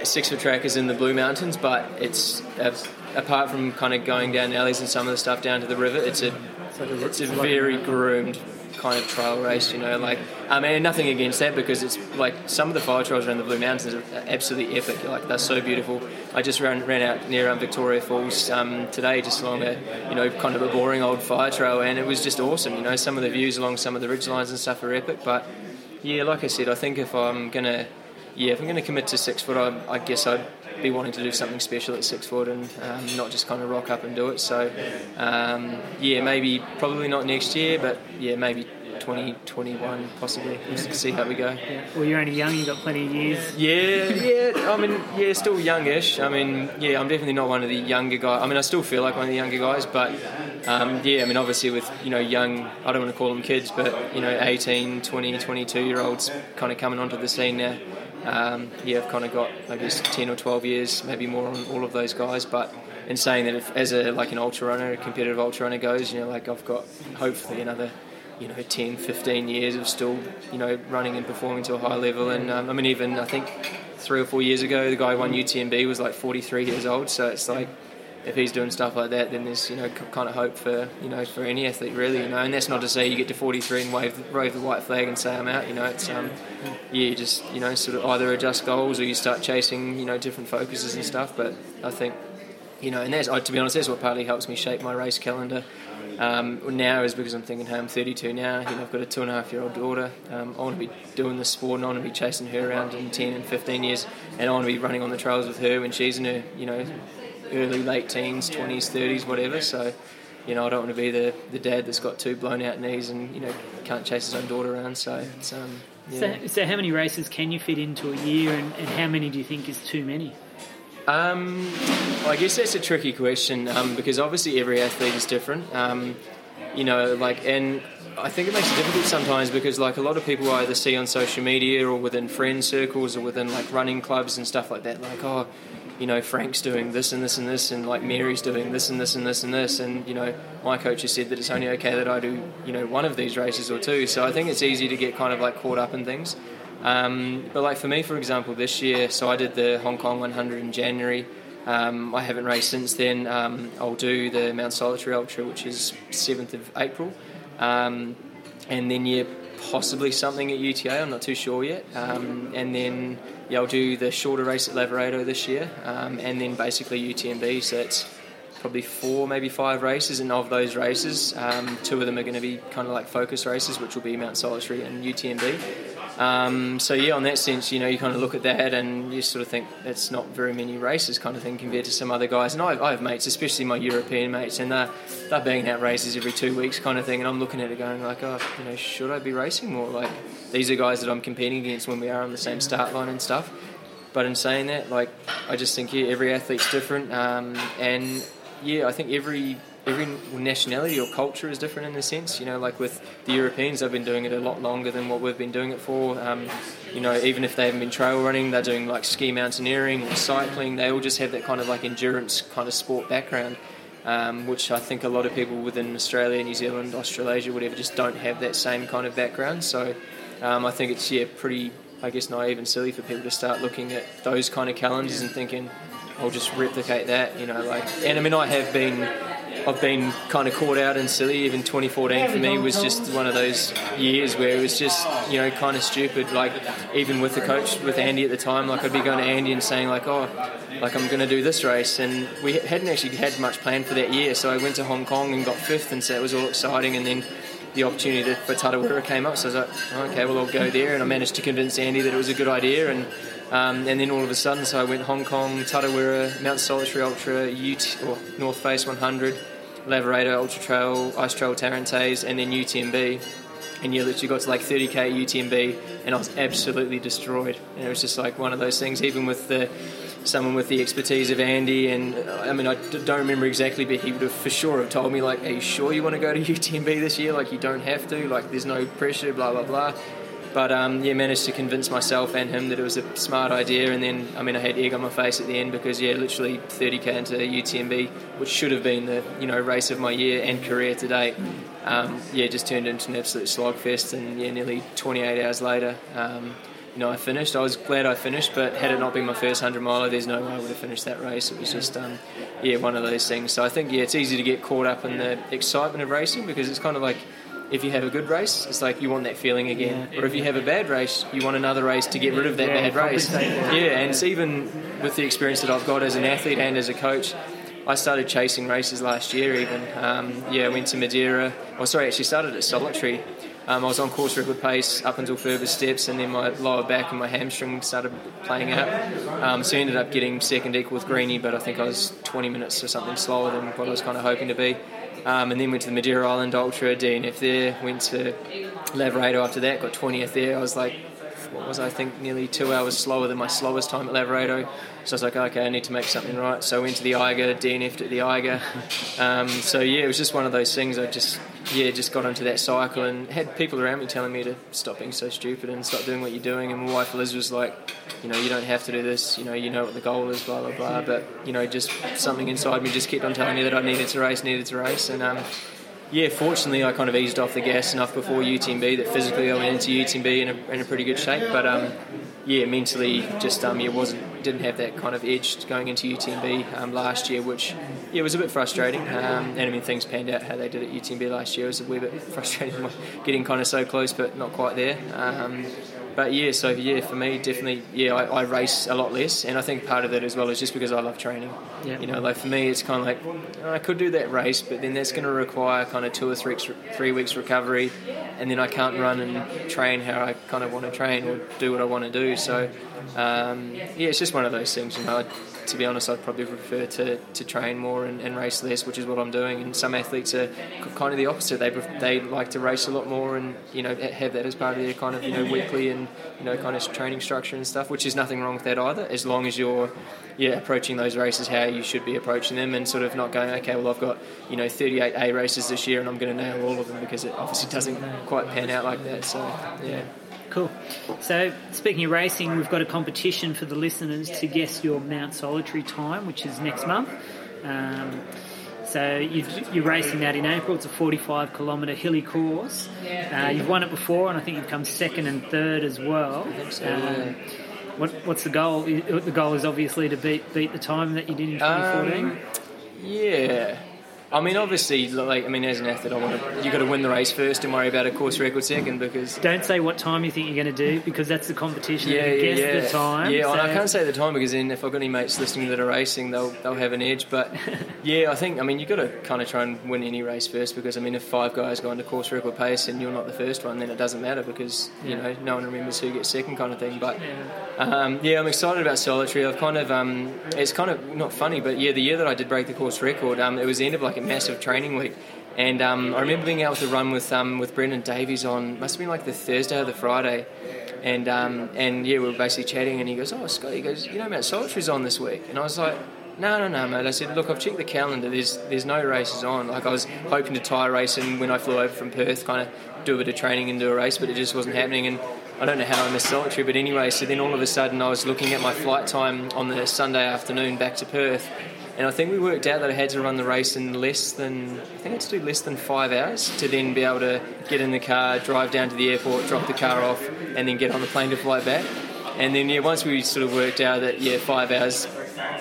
six foot track is in the Blue Mountains, but it's uh, apart from kind of going down Nelly's and some of the stuff down to the river, it's a it's a very groomed kind of trail race. You know, like I mean, nothing against that because it's like some of the fire trails around the Blue Mountains are absolutely epic. Like they're so beautiful. I just ran ran out near um, Victoria Falls um, today, just along a you know kind of a boring old fire trail, and it was just awesome. You know, some of the views along some of the ridge lines and stuff are epic, but yeah, like I said, I think if I'm gonna yeah, if I'm going to commit to six foot, I, I, guess I'd be wanting to do something special at six foot and um, not just kind of rock up and do it. So, um, yeah, maybe probably not next year, but yeah, maybe 2021 possibly. We'll see how we go. Yeah. Well, you're only young. You've got plenty of years. Yeah, yeah. I mean, yeah, still youngish. I mean, yeah, I'm definitely not one of the younger guys. I mean, I still feel like one of the younger guys, but um, yeah, I mean, obviously with you know young, I don't want to call them kids, but you know, 18, 20, 22 year olds kind of coming onto the scene now um, yeah, I've kind of got I guess ten or twelve years, maybe more on all of those guys. But in saying that, if, as a like an ultra runner, a competitive ultra runner goes, you know, like I've got hopefully another you know 10, 15 years of still you know running and performing to a high level. And um, I mean, even I think three or four years ago, the guy who won UTMB was like 43 years old. So it's like if he's doing stuff like that, then there's you know kind of hope for you know for any athlete really, you know. And that's not to say you get to 43 and wave wave the white flag and say I'm out. You know, it's um, yeah, you just you know sort of either adjust goals or you start chasing you know different focuses and stuff. But I think you know, and that's to be honest, that's what partly helps me shape my race calendar. Um, now is because I'm thinking, hey, I'm 32 now. You know, I've got a two and a half year old daughter. Um, I want to be doing this sport, and I want to be chasing her around in 10 and 15 years, and I want to be running on the trails with her when she's in her, you know, early, late teens, 20s, 30s, whatever. So, you know, I don't want to be the, the dad that's got two blown out knees and, you know, can't chase his own daughter around. So, it's, um, yeah. so, so, how many races can you fit into a year and, and how many do you think is too many? Um, I guess that's a tricky question um, because obviously every athlete is different. Um, you know, like, and I think it makes it difficult sometimes because, like, a lot of people I either see on social media or within friend circles or within like running clubs and stuff like that, like, oh, you know, Frank's doing this and this and this, and like Mary's doing this and this and this and this, and you know, my coach has said that it's only okay that I do, you know, one of these races or two. So I think it's easy to get kind of like caught up in things. Um, but like for me, for example, this year, so I did the Hong Kong 100 in January. Um, I haven't raced since then. Um, I'll do the Mount Solitary Ultra, which is 7th of April, um, and then yeah, possibly something at UTA. I'm not too sure yet. Um, and then yeah, I'll do the shorter race at Lavaredo this year, um, and then basically UTMB. So it's probably four, maybe five races, and of those races, um, two of them are going to be kind of like focus races, which will be Mount Solitary and UTMB. Um, so yeah, on that sense, you know, you kind of look at that and you sort of think that's not very many races, kind of thing, compared to some other guys. And I, I have mates, especially my European mates, and they're they're banging out races every two weeks, kind of thing. And I'm looking at it going like, oh, you know, should I be racing more? Like these are guys that I'm competing against when we are on the same start line and stuff. But in saying that, like I just think yeah, every athlete's different, um, and yeah, I think every every nationality or culture is different in a sense. You know, like with the Europeans, they've been doing it a lot longer than what we've been doing it for. Um, you know, even if they haven't been trail running, they're doing like ski mountaineering or cycling. They all just have that kind of like endurance kind of sport background. Um, which I think a lot of people within Australia, New Zealand, Australasia, whatever, just don't have that same kind of background. So um, I think it's yeah pretty, I guess, naive and silly for people to start looking at those kind of calendars and thinking, I'll just replicate that. You know, like, and I mean, I have been I've been kind of caught out and silly. Even 2014 for me was just one of those years where it was just you know kind of stupid. Like even with the coach with Andy at the time, like I'd be going to Andy and saying like, oh, like I'm going to do this race, and we hadn't actually had much planned for that year. So I went to Hong Kong and got fifth, and so it was all exciting. And then the opportunity to, for Tarawera came up, so I was like, okay, well I'll go there, and I managed to convince Andy that it was a good idea, and um, and then all of a sudden, so I went Hong Kong, Tarawera, Mount Solitary Ultra, UT, or North Face 100, Lavaredo Ultra Trail, Ice Trail Tarentaise, and then UTMB. And you literally got to like 30k UTMB, and I was absolutely destroyed. And it was just like one of those things, even with the someone with the expertise of Andy. And I mean, I don't remember exactly, but he would have for sure have told me like, "Are you sure you want to go to UTMB this year? Like, you don't have to. Like, there's no pressure. Blah blah blah." But um, yeah, managed to convince myself and him that it was a smart idea. And then, I mean, I had egg on my face at the end because yeah, literally 30k into UTMB, which should have been the you know race of my year and career to date. Um, yeah, just turned into an absolute slogfest. And yeah, nearly 28 hours later. Um, you know, I finished. I was glad I finished, but had it not been my first hundred miler, there's no way I would have finished that race. It was just, um, yeah, one of those things. So I think, yeah, it's easy to get caught up in the excitement of racing because it's kind of like if you have a good race, it's like you want that feeling again. Yeah. Or if you have a bad race, you want another race to get rid of that yeah, bad race. Yeah, and it's even with the experience that I've got as an athlete and as a coach. I started chasing races last year. Even um, yeah, I went to Madeira. Oh, sorry, actually started at Solitary. Um, I was on course record pace up until Furber steps, and then my lower back and my hamstring started playing out. Um, so I ended up getting second equal with Greeny, but I think I was 20 minutes or something slower than what I was kind of hoping to be. Um, and then went to the Madeira Island Ultra, Dean DNF there, went to Lavaredo after that, got 20th there. I was like, what was I, think nearly two hours slower than my slowest time at Lavaredo. So I was like, okay, I need to make something right. So I went to the Eiger, DNF'd at the Eiger. Um, so yeah, it was just one of those things. I just yeah, just got into that cycle and had people around me telling me to stop being so stupid and stop doing what you're doing. And my wife Liz was like, you know, you don't have to do this. You know, you know what the goal is, blah blah blah. But you know, just something inside me just kept on telling me that I needed to race, needed to race, and um, yeah, fortunately, I kind of eased off the gas enough before UTMB that physically I went into UTMB in a, in a pretty good shape. But um, yeah, mentally, just um, yeah, wasn't didn't have that kind of edge going into UTMB um, last year, which yeah was a bit frustrating. Um, and I mean, things panned out how they did at UTMB last year. It was a wee bit frustrating, getting kind of so close but not quite there. Um, but yeah, so yeah, for me, definitely, yeah, I, I, race a lot less, and I think part of that as well is just because I love training. Yeah. You know, like for me, it's kind of like I could do that race, but then that's going to require kind of two or three three weeks recovery, and then I can't run and train how I kind of want to train or do what I want to do. So um, yeah, it's just one of those things. You know, to be honest, I'd probably prefer to, to train more and, and, race less, which is what I'm doing. And some athletes are kind of the opposite. They they like to race a lot more and you know have that as part of their kind of you know weekly and you know kind of training structure and stuff. Which is nothing wrong with that either, as long as you're yeah approaching those races how you should be approaching them and sort of not going okay, well I've got you know 38 A races this year and I'm going to nail all of them because it obviously doesn't quite pan out like that. So yeah. Cool. So, speaking of racing, we've got a competition for the listeners to guess your Mount Solitary time, which is next month. Um, so you are racing that in April. It's a 45 kilometre hilly course. Uh, you've won it before, and I think you've come second and third as well. Um, what, what's the goal? The goal is obviously to beat beat the time that you did in 2014. Um, yeah, I mean, obviously, like I mean, as an athlete, I want to. You got to win the race first and worry about a course record second because. Don't say what time you think you're going to do because that's the competition. Yeah, You yeah, guess yeah. the time. Yeah, so- and I can't say the time because then if I've got any mates listening that are racing, they'll they'll have an edge. But yeah, I think I mean you've got to kind of try and win any race first because I mean if five guys go into course record pace and you're not the first one, then it doesn't matter because you know no one remembers who gets second kind of thing. But um, yeah, I'm excited about solitary. I've kind of um, it's kind of not funny, but yeah, the year that I did break the course record, um, it was the end of like a massive training week. And um, I remember being able to run with um, with Brendan Davies on must have been like the Thursday or the Friday, and um, and yeah, we were basically chatting, and he goes, "Oh, Scott," he goes, "You know, Mount Solitary's on this week," and I was like. No, no, no, mate. I said, look, I've checked the calendar. There's there's no races on. Like I was hoping to tie a race in when I flew over from Perth, kind of do a bit of training and do a race, but it just wasn't happening. And I don't know how I missed solitary, but anyway. So then all of a sudden, I was looking at my flight time on the Sunday afternoon back to Perth, and I think we worked out that I had to run the race in less than I think I had to do less than five hours to then be able to get in the car, drive down to the airport, drop the car off, and then get on the plane to fly back. And then yeah, once we sort of worked out that yeah, five hours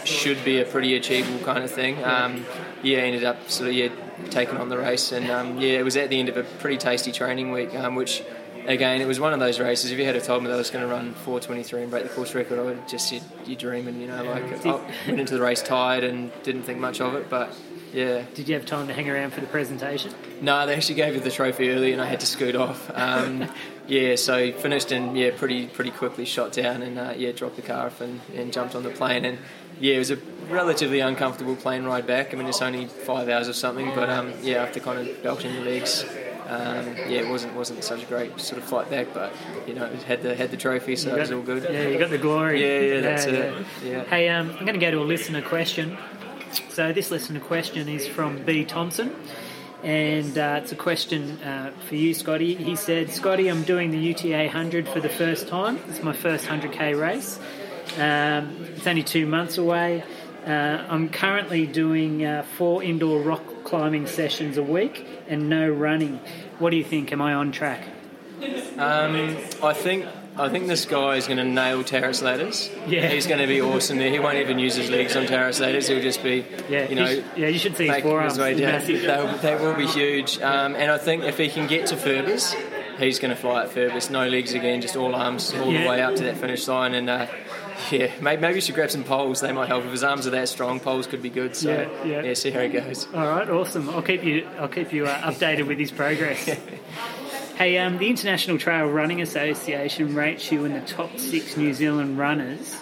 should be a pretty achievable kind of thing. Um, yeah, ended up sort of yeah taking on the race, and um, yeah, it was at the end of a pretty tasty training week, um, which. Again, it was one of those races. If you had have told me that I was going to run 4:23 and break the course record, I would have just said, "You're dreaming," you know. Like I went into the race tired and didn't think much of it, but yeah, Did you have time to hang around for the presentation? no, they actually gave me the trophy early, and I had to scoot off. Um, yeah, so finished and yeah, pretty pretty quickly shot down, and uh, yeah, dropped the car off and, and jumped on the plane. And yeah, it was a relatively uncomfortable plane ride back. I mean, it's only five hours or something, but um, yeah, after kind of belting the legs. Um, yeah, it wasn't wasn't such a great sort of flight back, but you know, it had the had the trophy, so it was all good. Yeah, you got the glory. Yeah, yeah, that's it. Yeah. Hey, um, I'm going to go to a listener question. So this listener question is from B Thompson, and uh, it's a question uh, for you, Scotty. He said, "Scotty, I'm doing the UTA 100 for the first time. It's my first 100k race. Um, it's only two months away. Uh, I'm currently doing uh, four indoor rock climbing sessions a week and no running. What do you think? Am I on track?" Um, I think I think this guy is going to nail Tarros Ladders. Yeah. he's going to be awesome there. He won't even use his legs on Tarros Ladders. He'll just be, Yeah, you know, sh- yeah, you should see his forearms. his way down. They, they will be huge. Um, and I think if he can get to Furber's, he's going to fly at Furber's. No legs again, just all arms all Yeah. the way up to that finish line. And uh, yeah, maybe, maybe you should grab some poles. They might help. If his arms are that strong, poles could be good. So Yeah, yeah. see how he goes. All right, awesome. I'll keep you. I'll keep you uh, updated with his progress. hey, um, the International Trail Running Association rates you in the top six New Zealand runners.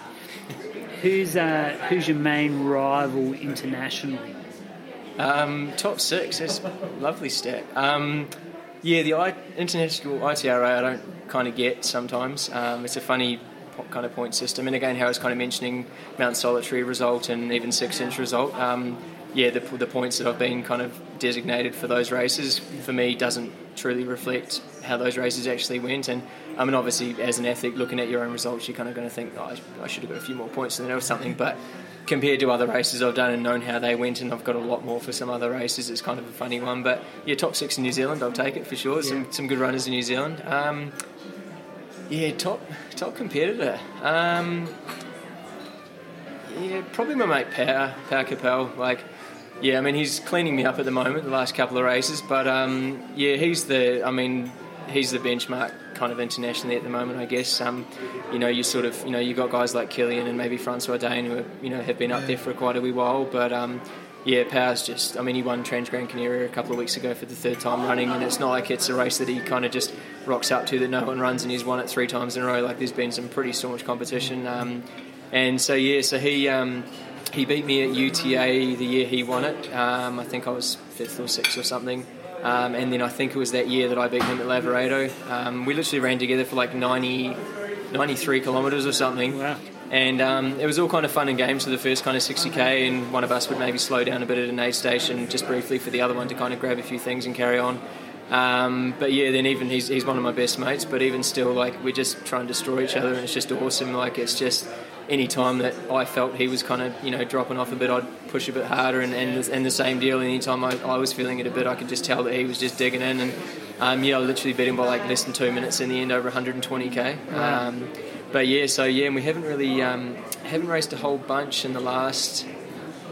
Who's uh, who's your main rival internationally? Um, top six, that's a lovely stat. Um, yeah, the I, international ITRA I don't kind of get sometimes. Um, it's a funny kind of point system. And again, how I was kind of mentioning Mount Solitary result and even six inch result. Um, yeah, the, the points that I've been kind of designated for those races for me doesn't truly reflect how those races actually went. And I mean, obviously, as an athlete looking at your own results, you're kind of going to think, oh, I, should have got a few more points than or something. But compared to other races I've done and known how they went, and I've got a lot more for some other races, it's kind of a funny one. But yeah, top six in New Zealand, I'll take it for sure. Some some good runners in New Zealand. Um, yeah, top top competitor. Um, yeah, probably my mate Pau, Pau Capell. Like, yeah, I mean he's cleaning me up at the moment, the last couple of races. But um, yeah, he's the. I mean, he's the benchmark kind of internationally at the moment, I guess. Um, you know, you sort of, you know, you got guys like Kilian and maybe Francois D'Haene who, are, you know, have been up there for quite a wee while. But um, yeah, Pau's just. I mean, he won Trans Gran Canaria a couple of weeks ago for the third time running, and it's not like it's a race that he kind of just rocks up to that no one runs, and he's won it three times in a row. Like, there's been some pretty staunch competition. Um, and so yeah, so he. Um, he beat me at UTA the year he won it. Um, I think I was fifth or sixth or something. Um, and then I think it was that year that I beat him at Lavaredo. Um, we literally ran together for like 90, 93 kilometres or something. Wow. And um, it was all kind of fun and games for the first kind of 60k, and one of us would maybe slow down a bit at an aid station just briefly for the other one to kind of grab a few things and carry on. Um, but yeah, then even he's, he's one of my best mates, but even still, like, we just try and destroy each other, and it's just awesome. Like, it's just any time that I felt he was kind of, you know, dropping off a bit, I'd push a bit harder, and, and, the, and the same deal. Any time I, I was feeling it a bit, I could just tell that he was just digging in, and um, yeah, I literally beat him by like less than two minutes in the end, over 120k. Um, but yeah, so yeah, and we haven't really um, haven't raced a whole bunch in the last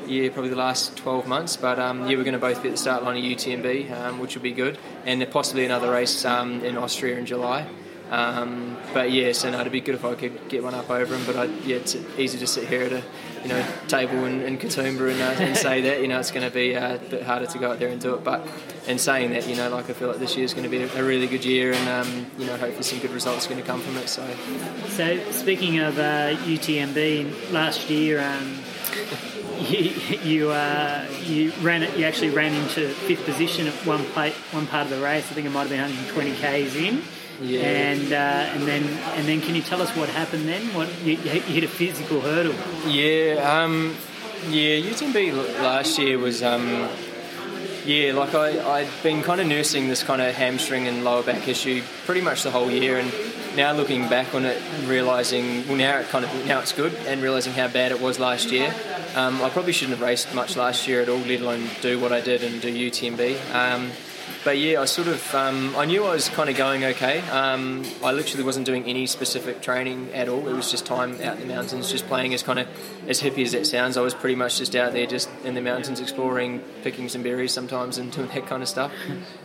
yeah, probably the last 12 months. But um, yeah, we're going to both be at the start line of UTMB, um, which will be good, and possibly another race um, in Austria in July. Um, but yeah, so no, it'd be good if I could get one up over him. But I, yeah, it's easy to sit here at a you know table in, in Katoomba and, uh, and say that you know it's going to be uh, a bit harder to go out there and do it. But in saying that, you know, like I feel like this year is going to be a, a really good year, and um, you know, hopefully some good results are going to come from it. So, so speaking of uh, UTMB, last year. Um, you you, uh, you ran it. You actually ran into fifth position at one plate, one part of the race. I think it might have been 120 k's in. Yeah. And uh, and then and then can you tell us what happened then? What you, you hit a physical hurdle? Yeah. Um, yeah. UTMB last year was. Um, yeah, like I, I'd been kind of nursing this kind of hamstring and lower back issue pretty much the whole year, and now looking back on it, realizing well now it kind of now it's good, and realizing how bad it was last year. Um, I probably shouldn't have raced much last year at all, let alone do what I did and do UTMB. Um, but yeah, I sort of um, I knew I was kind of going okay. Um, I literally wasn't doing any specific training at all. It was just time out in the mountains, just playing as kind of as hippie as that sounds. I was pretty much just out there, just in the mountains, exploring, picking some berries sometimes, and doing that kind of stuff.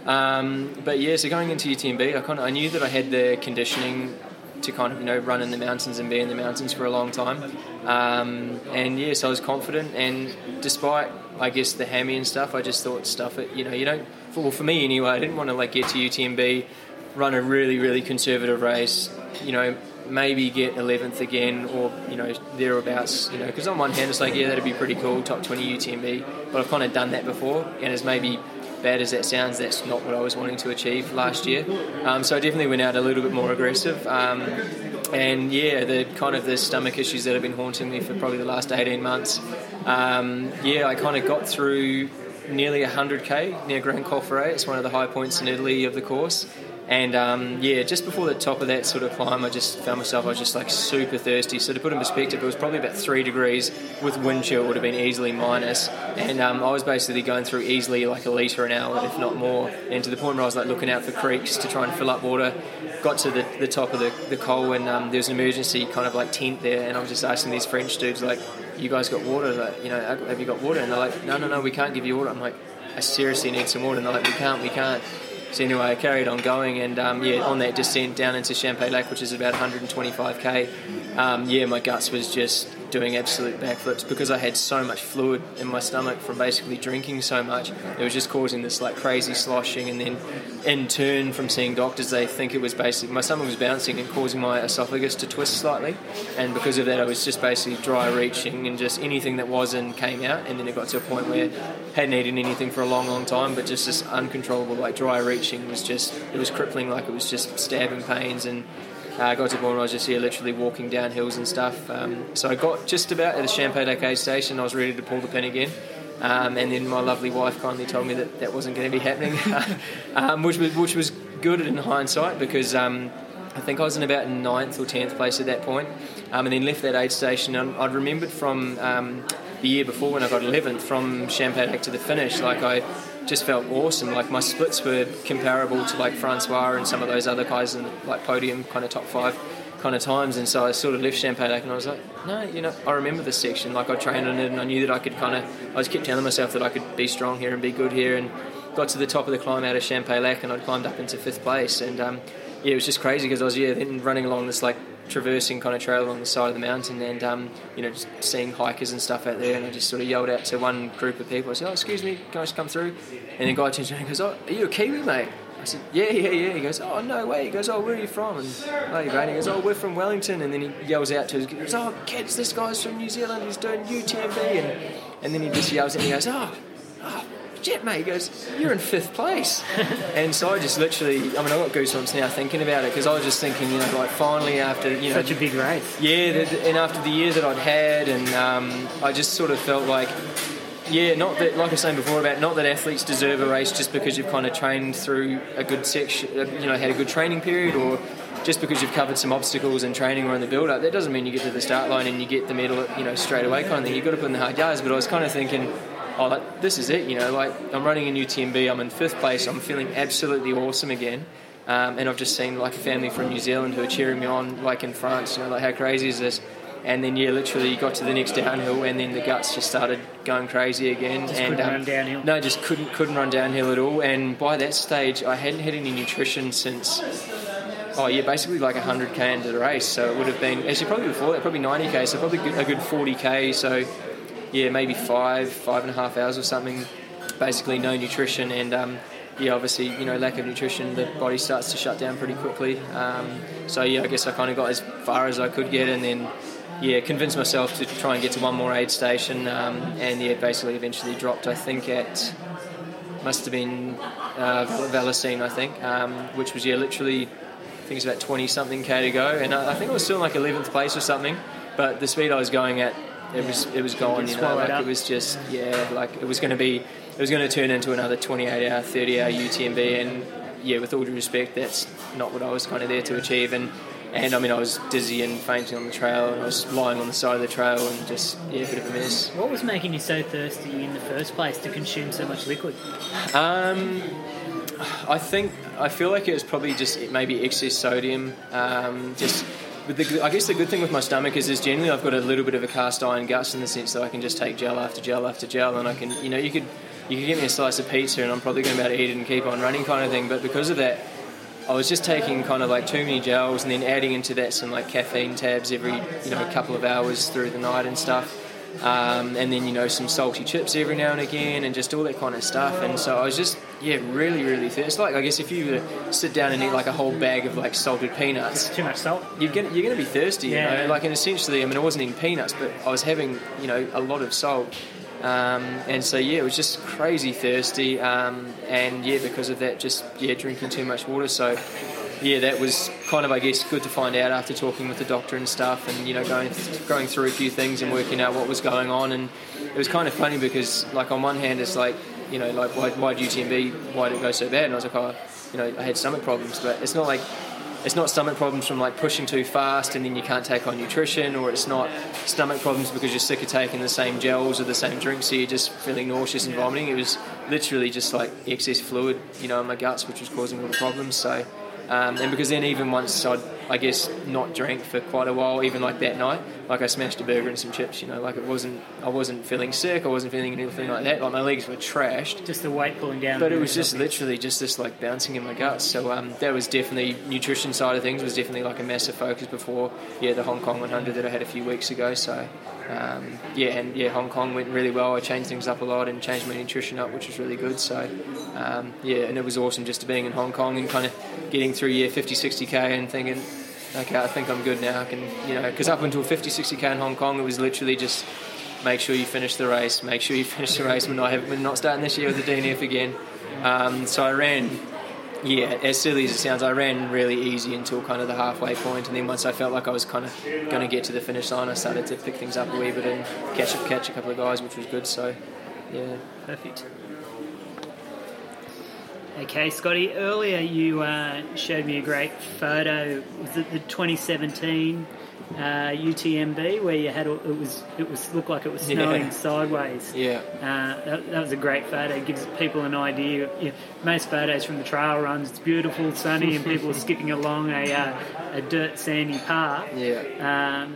Um, but yeah, so going into UTMB, I kind of I knew that I had the conditioning to kind of you know run in the mountains and be in the mountains for a long time. Um, and yes, I was confident. And despite I guess the hammy and stuff, I just thought stuff it. You know, you don't for, well, for me anyway, I didn't want to like get to UTMB, run a really really conservative race, you know, maybe get 11th again or you know thereabouts. You know, because on one hand it's like yeah that'd be pretty cool, top 20 UTMB, but I've kind of done that before, and as maybe bad as that sounds, that's not what I was wanting to achieve last year. Um, so I definitely went out a little bit more aggressive. Um, and yeah, the kind of the stomach issues that have been haunting me for probably the last 18 months. Um, yeah, I kind of got through nearly 100k near Grand Col Ferret. It's one of the high points in Italy of the course. And um, yeah, just before the top of that sort of climb, I just found myself, I was just like super thirsty. So to put in perspective, it was probably about three degrees with wind chill, it would have been easily minus. And um, I was basically going through easily like a litre an hour, if not more. And to the point where I was like looking out for creeks to try and fill up water. Got to the, the top of the, the col and um, there was an emergency kind of like tent there. And I was just asking these French dudes, like, you guys got water? Like, you know, have you got water? And they're like, no, no, no, we can't give you water. I'm like, I seriously need some water. And they're like, we can't, we can't. So anyway, I carried on going, and um, yeah, on that descent down into Champex-Lac, which is about 125k. Um, yeah, my guts was just doing absolute backflips because I had so much fluid in my stomach from basically drinking so much. It was just causing this like crazy sloshing, and then in turn from seeing doctors, they think it was basically my stomach was bouncing and causing my esophagus to twist slightly, and because of that, I was just basically dry reaching, and just anything that was in came out, and then it got to a point where I hadn't eaten anything for a long, long time, but just this uncontrollable like dry reaching was just it was crippling, like it was just stabbing pains and uh, I got to Bourne, I was just here literally walking down hills and stuff. Um, so I got just about at the Champex-Lac station, I was ready to pull the pin again. Um, and then my lovely wife kindly told me that that wasn't going to be happening, um, which, was, which was good in hindsight because um, I think I was in about ninth or tenth place at that point, um, and then left that aid station. And I'd remembered from um, the year before when I got 11th from Champex-Lac to the finish, like I just felt awesome. Like my splits were comparable to like Francois and some of those other guys in like podium kind of top five kind of times. And so I sort of left Champex-Lac and I was like, no, you know, I remember this section. Like I trained on it and I knew that I could kind of, I just kept telling myself that I could be strong here and be good here. And got to the top of the climb out of Champex-Lac and I'd climbed up into fifth place. And um, yeah, it was just crazy because I was yeah then running along this like traversing kind of trail along the side of the mountain and um, you know just seeing hikers and stuff out there and I just sort of yelled out to one group of people. I said oh excuse me can I just come through? And the guy turns around and goes oh are you a Kiwi mate? I said yeah yeah yeah. He goes oh no way. He goes oh where are you from? And oh you he goes oh we're from Wellington. And then he yells out to his goes oh kids this guy's from New Zealand. He's doing UTMB and, and then he just yells at me he goes oh, oh Jet, mate, he goes, you're in fifth place. and so I just literally, I mean, I've got goosebumps now thinking about it because I was just thinking, you know, like finally after, you know. Such a big race. Yeah, the, and after the year that I'd had, and um, I just sort of felt like, yeah, not that, like I was saying before about not that athletes deserve a race just because you've kind of trained through a good section, uh, you know, had a good training period or just because you've covered some obstacles in training or in the build up, that doesn't mean you get to the start line and you get the medal, you know, straight away kind of thing. You've got to put in the hard yards. But I was kind of thinking, oh, like, this is it, you know, like I'm running a UTMB, I'm in fifth place, I'm feeling absolutely awesome again. Um, and I've just seen like a family from New Zealand who are cheering me on, like in France, you know, like how crazy is this? and then yeah, literally got to the next downhill, and then the guts just started going crazy again. Just and couldn't run downhill. No, just couldn't couldn't run downhill at all. And by that stage, I hadn't had any nutrition since. Oh yeah, basically like 100k into the race. So it would have been actually probably before that, probably 90k. So probably a good 40k. So yeah, maybe five five and a half hours or something. Basically no nutrition and. Um, yeah, obviously, you know, lack of nutrition, the body starts to shut down pretty quickly. Um, so yeah, I guess I kind of got as far as I could get, and then yeah, convinced myself to try and get to one more aid station, um, and yeah, basically eventually dropped. I think at must have been uh, Vallorcine, I think, um, which was yeah, literally, I think it's about twenty something k to go, and I, I think I was still in like eleventh place or something. But the speed I was going at, it was it was gone. You know, like up. it was just yeah, like it was going to be it was going to turn into another 28 hour, 30 hour UTMB, and yeah, with all due respect, that's not what I was kind of there to achieve. And and I mean, I was dizzy and fainting on the trail, and I was lying on the side of the trail, and just yeah, a bit of a mess. What was making you so thirsty in the first place to consume so much liquid? Um, I think I feel like it was probably just maybe excess sodium. Um, just but the, I guess the good thing with my stomach is, is generally I've got a little bit of a cast iron gut in the sense that I can just take gel after gel after gel, and I can you know you could you could give me a slice of pizza and I'm probably going to be able to eat it and keep on running kind of thing. But because of that. I was just taking kind of like too many gels and then adding into that some like caffeine tabs every you know couple of hours through the night and stuff. Um, and then you know some salty chips every now and again, and just all that kind of stuff. And so I was just yeah, really, really thirsty. It's like I guess if you sit down and eat like a whole bag of like salted peanuts, Too much salt. you're gonna you're gonna be thirsty. Yeah. You know, like and essentially, I mean, I wasn't eating peanuts, but I was having you know a lot of salt. Um, and so yeah, it was just crazy thirsty, um, and yeah, because of that, just yeah, drinking too much water. So yeah, that was kind of I guess good to find out after talking with the doctor and stuff, and you know going going through a few things and working out what was going on. And it was kind of funny because like on one hand, it's like you know like why why UTMB why did it go so bad? And I was like, oh, you know, I had stomach problems, but it's not like it's not stomach problems from like pushing too fast and then you can't take on nutrition, or it's not stomach problems because you're sick of taking the same gels or the same drinks, so you're just feeling nauseous and vomiting. It was literally just like excess fluid, you know, in my guts, which was causing all the problems. So, um, and because then even once I'd, I guess, not drank for quite a while, even like that night, like I smashed a burger and some chips, you know, like it wasn't, I wasn't feeling sick, I wasn't feeling anything like that. Like my legs were trashed. Just the weight pulling down. But it was just literally just this like bouncing in my guts. So um, that was definitely nutrition side of things was definitely like a massive focus before yeah the Hong Kong 100 that I had a few weeks ago. So um, yeah, and yeah Hong Kong went really well. I changed things up a lot and changed my nutrition up, which was really good. So um, yeah, and it was awesome just to being in Hong Kong and kind of getting through yeah 50 60k and thinking. Okay, I think I'm good now. I can, you know, because up until 50, 60k in Hong Kong, it was literally just make sure you finish the race, make sure you finish the race. We're not, we're not starting this year with the DNF again. Um, so I ran, yeah, as silly as it sounds, I ran really easy until kind of the halfway point, and then once I felt like I was kind of going to get to the finish line, I started to pick things up a wee bit and catch up, catch a couple of guys, which was good. So, yeah. Perfect. Okay, Scotty. Earlier you uh, showed me a great photo. Was it the 2017 uh, UTMB where you had all- it was it was looked like it was snowing Yeah. sideways. Yeah. Uh, that, that was a great photo. It gives people an idea. You know, most photos from the trail runs, it's beautiful, sunny, and people are skipping along a, uh, a dirt sandy path. Yeah. Um,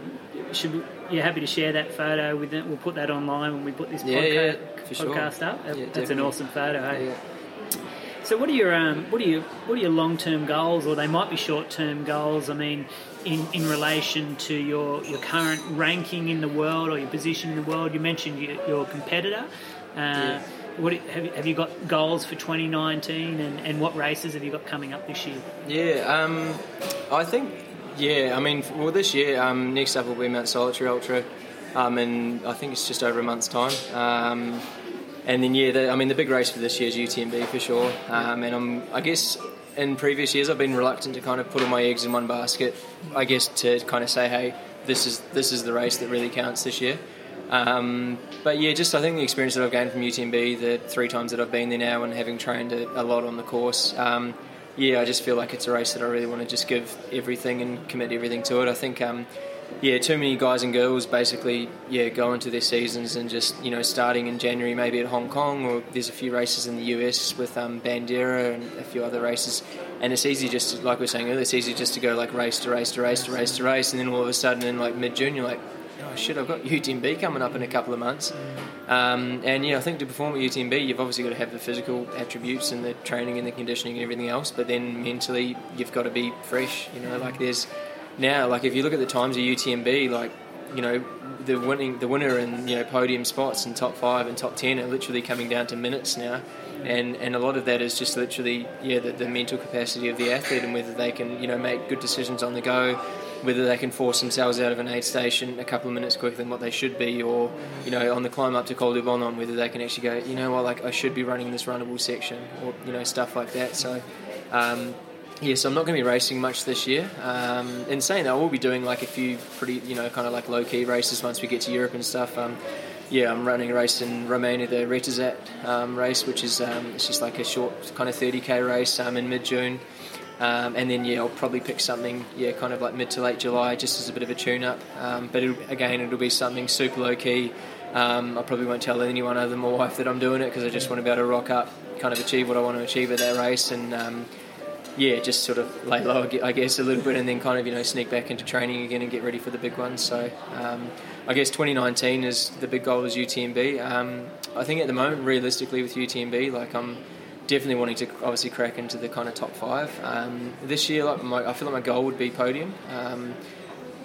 should you're happy to share that photo with it? We'll put that online when we put this Yeah, podca- yeah, for sure. podcast up. That's an awesome photo. Hey? Yeah. So, what are your um, what are your what are your long term goals, or they might be short term goals? I mean, in, in relation to your, your current ranking in the world or your position in the world. You mentioned your, your competitor. Uh, What have you, have you got goals for 2019, and, and what races have you got coming up this year? Yeah, um, I think, yeah, I mean, well, this year, um, next up will be Mount Solitary Ultra, um, and I think it's just over a month's time. Um, and then, yeah, the, I mean, the big race for this year is UTMB for sure. Um, and I'm, I guess in previous years, I've been reluctant to kind of put all my eggs in one basket. I guess to kind of say, hey, this is this is the race that really counts this year. Um, but yeah, just I think the experience that I've gained from UTMB, the three times that I've been there now, and having trained a, a lot on the course, um, yeah, I just feel like it's a race that I really want to just give everything and commit everything to it. I think um, yeah, too many guys and girls basically yeah go into their seasons and just you know starting in January maybe at Hong Kong or there's a few races in the US with um, Bandera and a few other races, and it's easy just to, like we were saying earlier, it's easy just to go like race to race to race to race to race, and then all of a sudden in like mid June you're like. Oh shit! I've got UTMB coming up in a couple of months, um, and yeah, I think to perform at UTMB, you've obviously got to have the physical attributes and the training and the conditioning and everything else. But then mentally, you've got to be fresh. You know, like there's now, like if you look at the times of UTMB, like you know the winning the winner and you know podium spots and top five and top ten are literally coming down to minutes now, and and a lot of that is just literally yeah the, the mental capacity of the athlete and whether they can you know make good decisions on the go. Whether they can force themselves out of an aid station a couple of minutes quicker than what they should be, or you know, on the climb up to Col du Bonhomme, whether they can actually go, you know what, like I should be running this runnable section, or you know, stuff like that. So, um, Yes, I'm not going to be racing much this year. Um, in saying that, I will be doing like a few pretty, you know, kind of like low key races once we get to Europe and stuff. Um, yeah, I'm running a race in Romania, the Retezat um, race, which is um, it's just like a short kind of 30k race um, in mid June. Um, and then yeah, I'll probably pick something yeah, kind of like mid to late July, just as a bit of a tune-up. Um, but it'll, again, it'll be something super low key. Um, I probably won't tell anyone other than my wife that I'm doing it because I just want to be able to rock up, kind of achieve what I want to achieve at that race, and um, yeah, just sort of lay low, I guess, a little bit, and then kind of you know sneak back into training again and get ready for the big ones. So um, I guess 2019 is the big goal is UTMB. Um, I think at the moment, realistically, with UTMB, like I'm definitely wanting to obviously crack into the kind of top five. Um, this year, like my, I feel like my goal would be podium. Um,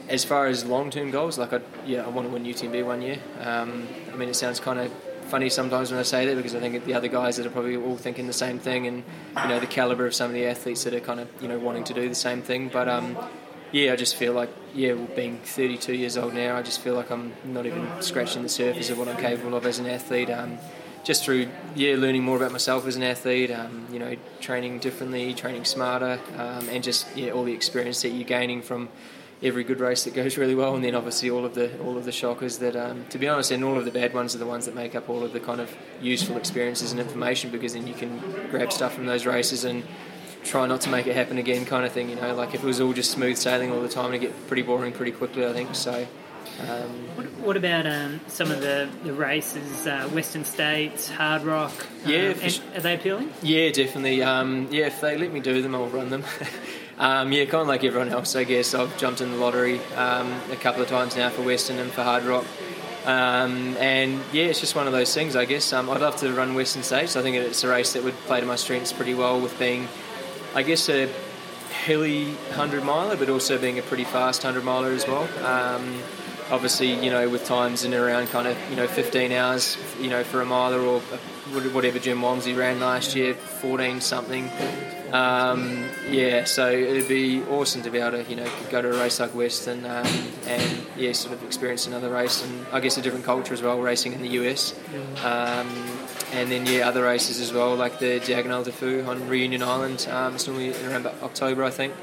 as far as long-term goals, like I, yeah, I want to win UTMB one year. Um, I mean, it sounds kind of funny sometimes when I say that because I think the other guys that are probably all thinking the same thing, and you know the caliber of some of the athletes that are kind of you know wanting to do the same thing. But um, yeah, I just feel like yeah, being 32 years old now, I just feel like I'm not even scratching the surface of what I'm capable of as an athlete. Um, just through yeah, learning more about myself as an athlete, um, you know, training differently, training smarter, um, and just yeah, all the experience that you're gaining from every good race that goes really well, and then obviously all of the all of the shockers that, um, to be honest, and all of the bad ones are the ones that make up all of the kind of useful experiences and information because then you can grab stuff from those races and try not to make it happen again, kind of thing. You know, like if it was all just smooth sailing all the time, it'd get pretty boring pretty quickly. I think so. Um, what, what, about um, some of the, the races, uh, Western States, Hardrock? Yeah, um, sh- are they appealing? Yeah, definitely. Um, yeah, if they let me do them, I'll run them. Um, yeah, kind of like everyone else, I guess. I've jumped in the lottery um, a couple of times now for Western and for Hardrock. Um, and yeah, it's just one of those things, I guess. Um, I'd love to run Western States. I think it's a race that would play to my strengths pretty well with being, I guess, a hilly 100 miler, but also being a pretty fast 100 miler as well. Um, obviously, you know, with times in around kind of, you know, 15 hours, you know, for a miler or whatever Jim Walmsley ran last year, 14 something. Um, yeah, so it'd be awesome to be able to, you know, go to a race like Western um, and yeah, sort of experience another race and I guess a different culture as well, racing in the US. Um, and then yeah, other races as well, like the Diagonale des Fous on Reunion Island. Um, it's normally around October, I think.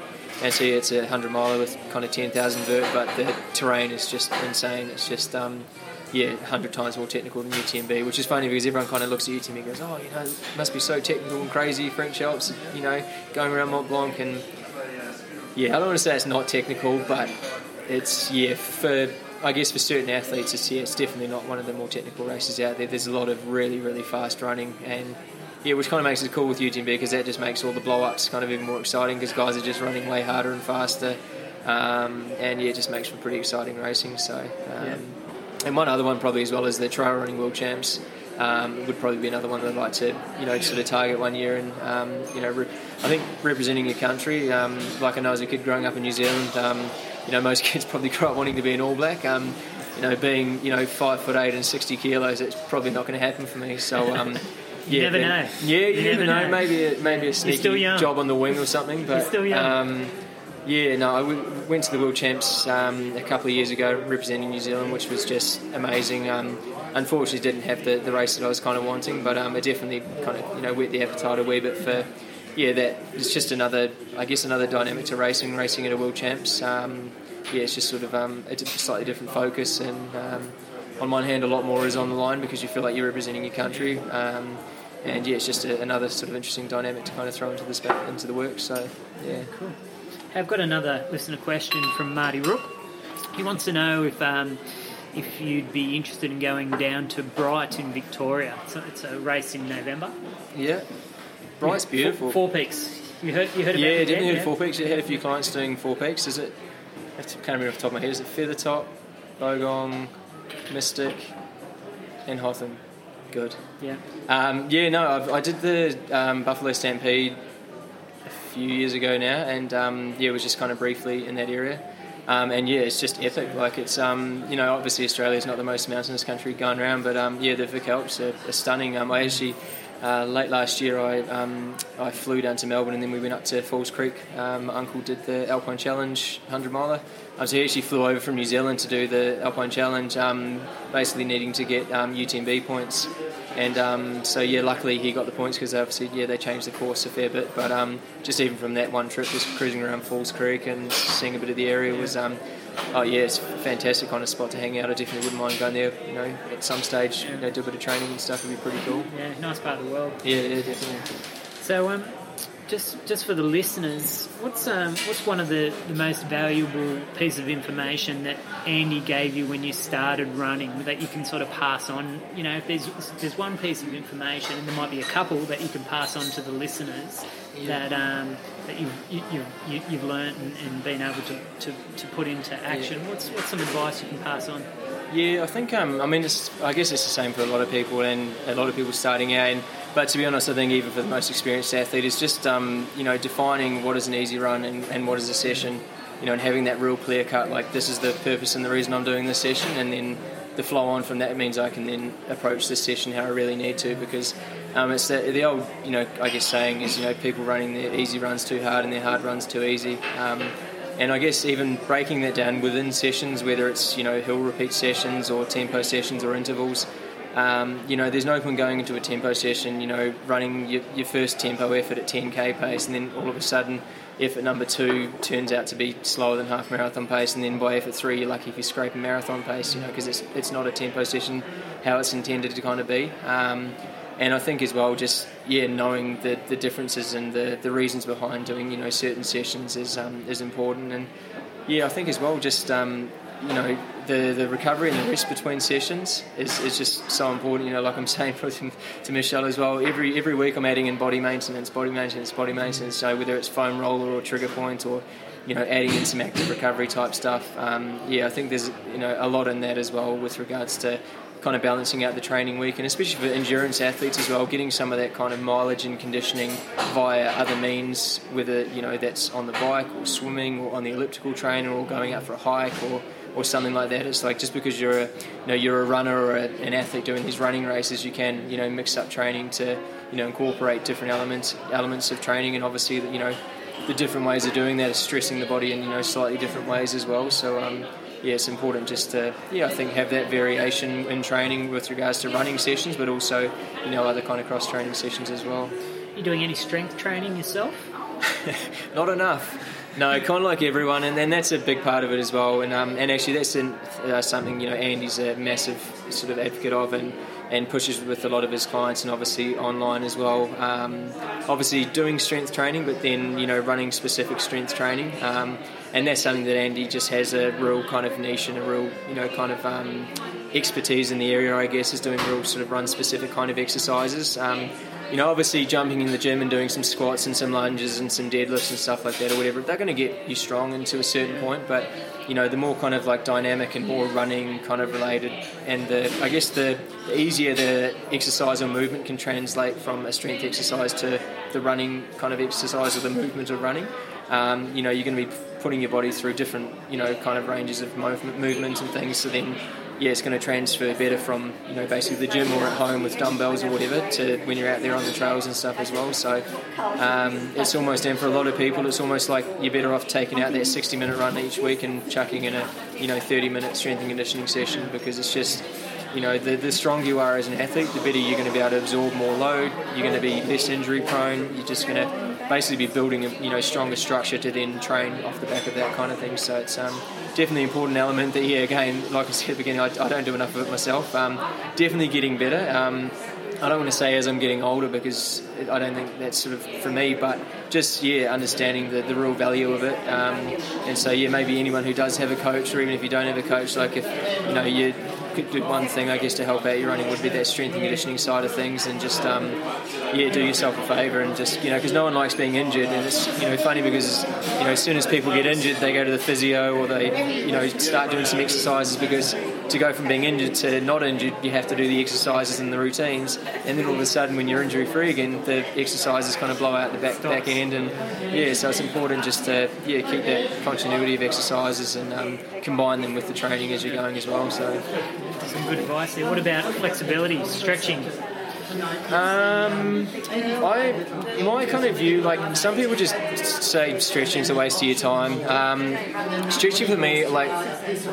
And so yeah, it's a hundred miler with kind of ten thousand vert, but the terrain is just insane. It's just um, yeah, 100 times more technical than UTMB, which is funny because everyone kind of looks at UTMB and goes, oh, you know, it must be so technical and crazy, French Alps, you know, going around Mont Blanc. And yeah, I don't want to say it's not technical, but it's, yeah, for, I guess for certain athletes, it's, yeah, it's definitely not one of the more technical races out there. There's a lot of really, really fast running and yeah, which kind of makes it cool with UTMB because that just makes all the blow ups kind of even more exciting because guys are just running way harder and faster. Um, and yeah, it just makes for pretty exciting racing. So, um, yeah. And one other one probably as well as the trail running world champs. Um, would probably be another one that I'd like to, you know, sort of target one year. And um, you know, re- I think representing your country, um, like I know as a kid growing up in New Zealand, um, you know, most kids probably grow up wanting to be an All Black. Um, you know, being you know five foot eight and sixty kilos, it's probably not going to happen for me. So. Um, you yeah, never then, know. Yeah, you, you never, never know. know. Maybe a, maybe a sneaky job on the wing or something. But You're still young. Yeah, no, I went to the World Champs um, a couple of years ago representing New Zealand, which was just amazing. Um, unfortunately, didn't have the, the race that I was kind of wanting, but um, it definitely kind of you know whet the appetite a wee bit for yeah that it's just another I guess another dynamic to racing, racing at a World Champs. Um, yeah, it's just sort of um, a slightly different focus, and um, on one hand, a lot more is on the line because you feel like you're representing your country. and yeah, it's just a, another sort of interesting dynamic to kind of throw into the into the work. So yeah, cool. I've got another listener question from Marty Rook. he wants to know if um, if you'd be interested in going down to Bright in Victoria. So it's a race in November. Yeah. Bright's beautiful. Four, four Peaks. You heard? You heard about it. yeah, it? definitely yeah? heard Four Peaks. I had a few clients doing Four Peaks. Is it? I can't remember off the top of my head. Is it Feathertop, Bogong, Mystic, and Hotham? Good. Yeah. Um, yeah, no, I've, I did the um, Buffalo Stampede few years ago now, and um, yeah, it was just kind of briefly in that area. Um, and yeah, it's just epic. Like it's, um, you know, obviously Australia's not the most mountainous country going around, but um, yeah, the Vic Alps are, are stunning. Um, I actually uh, late last year I um, I flew down to Melbourne and then we went up to Falls Creek. Um, my uncle did the Alpine Challenge 100 miler. I was he actually flew over from New Zealand to do the Alpine Challenge, um, basically needing to get um, UTMB points. And um, so yeah, luckily he got the points because obviously yeah they changed the course a fair bit. But um, just even from that one trip, just cruising around Falls Creek and seeing a bit of the area was um, oh yeah, it's a fantastic kind of spot to hang out. I definitely wouldn't mind going there. You know, at some stage, you know, do a bit of training and stuff would be pretty cool. Yeah, nice part of the world. Yeah, yeah, definitely. So, um, just just for the listeners, what's um, what's one of the, the most valuable piece of information that Andy gave you when you started running that you can sort of pass on? You know, if there's if there's one piece of information, and there might be a couple that you can pass on to the listeners that um, that you've you, you, you, you've learnt and, and been able to, to, to put into action. What's what's some advice you can pass on? Yeah, I think um, I mean it's, I guess it's the same for a lot of people and a lot of people starting out. And, but to be honest, I think even for the most experienced athlete, it's just um, you know defining what is an easy run and, and what is a session. You know, and having that real clear cut, like this is the purpose and the reason I'm doing this session, and then the flow on from that means I can then approach this session how I really need to because um, it's the, the old you know I guess saying is you know people running their easy runs too hard and their hard runs too easy. Um, and I guess even breaking that down within sessions, whether it's you know hill repeat sessions or tempo sessions or intervals, um, you know, there's no point going into a tempo session, you know, running your, your first tempo effort at 10k pace, and then all of a sudden, effort number two turns out to be slower than half marathon pace, and then by effort three, you're lucky if you scrape a marathon pace, you know, because it's it's not a tempo session how it's intended to kind of be. Um, and I think as well, just yeah, knowing the, the differences and the, the reasons behind doing you know certain sessions is um, is important. And yeah, I think as well, just um, you know the the recovery and the rest between sessions is, is just so important. You know, like I'm saying to, to Michelle as well. Every every week I'm adding in body maintenance, body maintenance, body maintenance. So whether it's foam roller or trigger point or you know adding in some active recovery type stuff. Um, yeah, I think there's you know a lot in that as well with regards to kind of balancing out the training week, and especially for endurance athletes as well, getting some of that kind of mileage and conditioning via other means, whether you know that's on the bike or swimming or on the elliptical trainer or going out for a hike or or something like that. It's like just because you're a you know you're a runner or a, an athlete doing these running races, you can you know mix up training to you know incorporate different elements elements of training, and obviously you know the different ways of doing that is stressing the body in you know slightly different ways as well. So um, yeah, it's important just to yeah I think have that variation in training with regards to running sessions, but also you know other kind of cross training sessions as well. Are You doing any strength training yourself? Not enough. No, kind of like everyone, and, and that's a big part of it as well. And um, and actually, that's uh, something you know Andy's a massive sort of advocate of, and, and pushes with a lot of his clients, and obviously online as well. Um, obviously, doing strength training, but then you know running specific strength training, um, and that's something that Andy just has a real kind of niche and a real you know kind of um, expertise in the area. I guess is doing real sort of run specific kind of exercises. Um, you know, obviously jumping in the gym and doing some squats and some lunges and some deadlifts and stuff like that or whatever, they're going to get you strong into a certain point. But you know, the more kind of like dynamic and more running kind of related, and the I guess the, the easier the exercise or movement can translate from a strength exercise to the running kind of exercise or the movement of running. Um, you know, you're going to be putting your body through different, you know, kind of ranges of movement, movement and things. So then, yeah, it's going to transfer better from, you know, basically the gym or at home with dumbbells or whatever to when you're out there on the trails and stuff as well. So um, it's almost, and for a lot of people, it's almost like you're better off taking out that 60 minute run each week and chucking in a, you know, 30 minute strength and conditioning session because it's just, you know, the, the stronger you are as an athlete, the better you're going to be able to absorb more load. You're going to be less injury prone. You're just going to basically be building a you know stronger structure to then train off the back of that kind of thing. So it's um, definitely an important element that yeah, again, like I said at the beginning, I, I don't do enough of it myself. Um, definitely getting better. Um, I don't want to say as I'm getting older because I don't think that's sort of for me, but just yeah, understanding the, the real value of it. Um, and so yeah, maybe anyone who does have a coach, or even if you don't have a coach, like if you know you could do one thing, I guess, to help out your running would be that strength and conditioning side of things, and just um, yeah, do yourself a favour and just you know because no one likes being injured, and it's you know funny because you know as soon as people get injured, they go to the physio or they you know start doing some exercises because to go from being injured to not injured, you have to do the exercises and the routines, and then all of a sudden when you're injury free again, the exercises kind of blow out the back back end, and yeah, so it's important just to yeah keep that continuity of exercises and um, combine them with the training as you're going as well. So some good advice there. What about flexibility, stretching? Um, I, my kind of view, like some people just say stretching is a waste of your time. Um, stretching for me, like,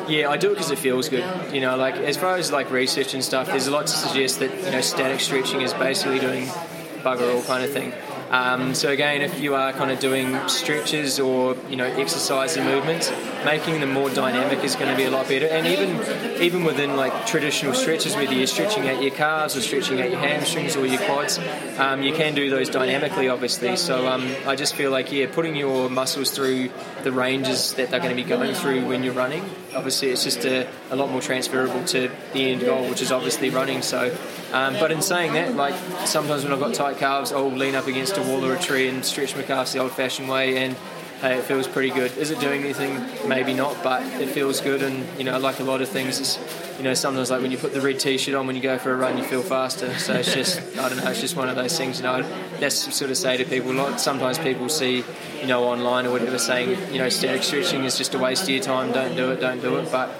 yeah, I do it because it feels good. You know, like as far as like research and stuff, there's a lot to suggest that you know static stretching is basically doing bugger all kind of thing. Um, so again, if you are kind of doing stretches or you know exercise and movements, making them more dynamic is going to be a lot better. And even even within like traditional stretches, whether you're stretching out your calves or stretching out your hamstrings or your quads, um, you can do those dynamically, obviously. So um, I just feel like yeah, putting your muscles through the ranges that they're going to be going through when you're running. Obviously, it's just a, a lot more transferable to the end goal, which is obviously running. So, um, but in saying that, like sometimes when I've got tight calves, I'll lean up against a wall or a tree and stretch my calves the old-fashioned way, and hey, it feels pretty good. Is it doing anything? Maybe not, but it feels good. And you know, like a lot of things, it's, you know, sometimes like when you put the red t-shirt on when you go for a run, you feel faster. So it's just, I don't know, it's just one of those things. You know, that's sort of say to people. Sometimes people see, you know, online or whatever, saying, you know, static stretching is just a waste of your time. Don't do it. Don't do it. But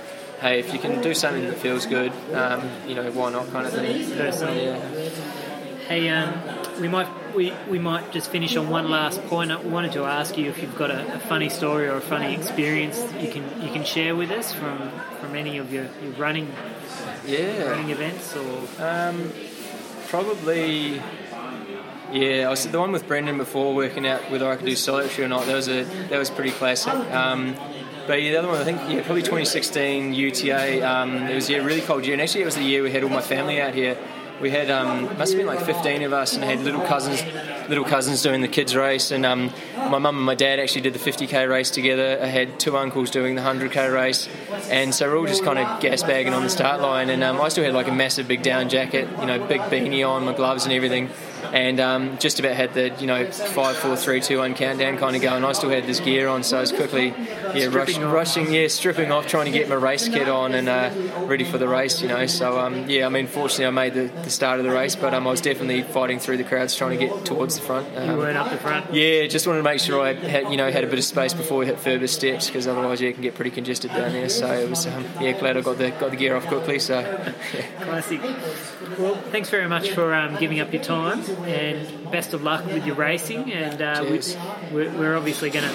hey, if you can do something that feels good, um, you know, why not, kind of thing. Yeah. Hey, um, we might we, we might just finish on one last point. I wanted to ask you if you've got a, a, funny story or a funny experience you can you can share with us from, from any of your, your running yeah running events or um, probably yeah I was the one with Brendan before working out whether I could do solitary or not. That was a that was pretty classic. Um, but yeah, the other one, I think, yeah, probably 2016 UTA. Um, it was yeah, really cold year, and actually it was the year we had all my family out here. We had um, must have been like 15 of us and had little cousins little cousins doing the kids race. And um, my mum and my dad actually did the 50k race together. I had two uncles doing the 100k race. And so we're all just kind of gas bagging on the start line. And um, I still had like a massive big down jacket you know big beanie on my gloves and everything and um, just about had the you know five, four, three, two, one countdown kind of going. I still had this gear on, so I was quickly yeah rush, rushing, yeah, stripping off, trying to get my race kit on and uh, ready for the race. You know, so um, yeah, I mean, fortunately, I made the, the start of the race, but um, I was definitely fighting through the crowds, trying to get towards the front. Um, you weren't up the front. Yeah, just wanted to make sure I had you know had a bit of space before we hit Furber steps, because otherwise, yeah, it can get pretty congested down there. So it was um, yeah, glad I got the got the gear off quickly. So yeah. classic. Well, thanks very much for um, giving up your time and best of luck with your racing. And uh, we, we're obviously going to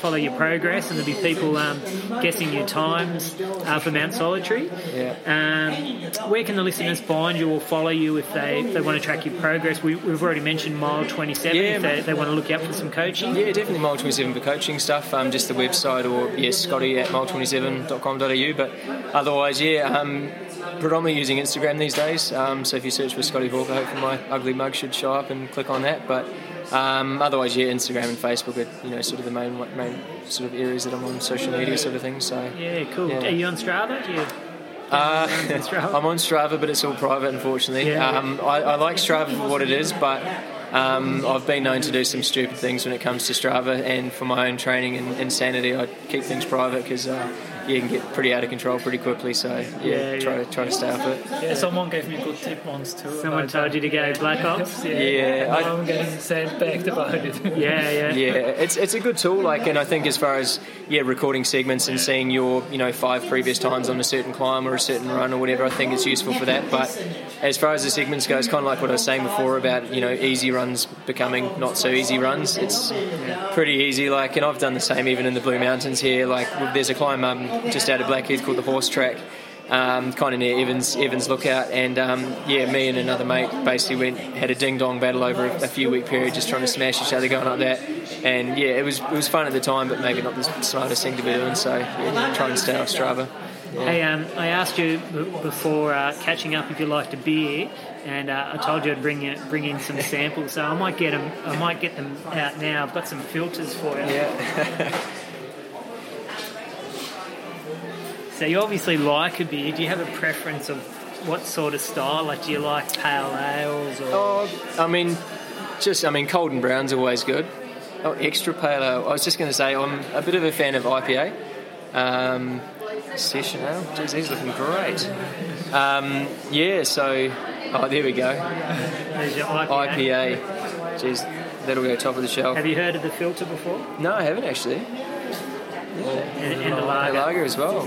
follow your progress, and there'll be people um, guessing your times uh, for Mount Solitary. Yeah. Um, where can the listeners find you or follow you if they, if they want to track your progress? We, have already mentioned Mile 27 yeah, if they, they, want to look out for some coaching. Yeah, definitely Mile 27 for coaching stuff, um, just the website or, yes, Scotty at mile27.com.au. But otherwise, yeah, um, predominantly using Instagram these days. Um, so if you search for Scotty Hawker, hopefully my ugly mug should show up and click on that. But um, otherwise, yeah, Instagram and Facebook are you know sort of the main main sort of areas that I'm on social media sort of thing. So yeah, cool. Yeah. Are you on Strava? Do you? Uh, I'm on Strava, but it's all private, unfortunately. Yeah. Um, I, I, like Strava for what it is, but um, I've been known to do some stupid things when it comes to Strava, and for my own training and, and sanity, I keep things private because uh, you can get pretty out of control pretty quickly. So yeah, yeah try to try to stay off it. Yeah, someone gave me a good tip once too. Someone told you to go Black Ops. yeah, yeah I, am getting sent back about it. yeah, yeah, yeah. It's it's a good tool. Like, and I think as far as yeah, recording segments and seeing your you know five previous times on a certain climb or a certain run or whatever, I think it's useful for that. But as far as the segments go, it's kind of like what I was saying before about you know easy runs becoming not so easy runs. It's pretty easy. Like, and I've done the same even in the Blue Mountains here. Like, there's a climb um, just out of Blackheath called the Horse Track. Um, kind of near Evans Evans Lookout, and um, yeah, me and another mate basically went had a ding dong battle over a, a, few week period, just trying to smash each other going like that, and yeah, it was it was fun at the time, but maybe not the smartest thing to be doing. So yeah, try and stay off Strava. Hey, um, I asked you b- before uh, catching up if you liked a beer, and uh, I told you I'd bring in, bring in some samples. So I might get them. I might get them out now. I've got some filters for you. Yeah. So you obviously like a beer. Do you have a preference of what sort of style? Like, do you like pale ales or? oh, I mean, just I mean, cold and brown's always good. Oh, extra pale ale. I was just going to say I'm a bit of a fan of IPA. Um, session ale. Jeez, he's looking great. Um, yeah. So, oh, there we go. There's your IPA. IPA. Jeez, that'll go top of the shelf. Have you heard of the filter before? No, I haven't actually. And, and the A lager. lager as well.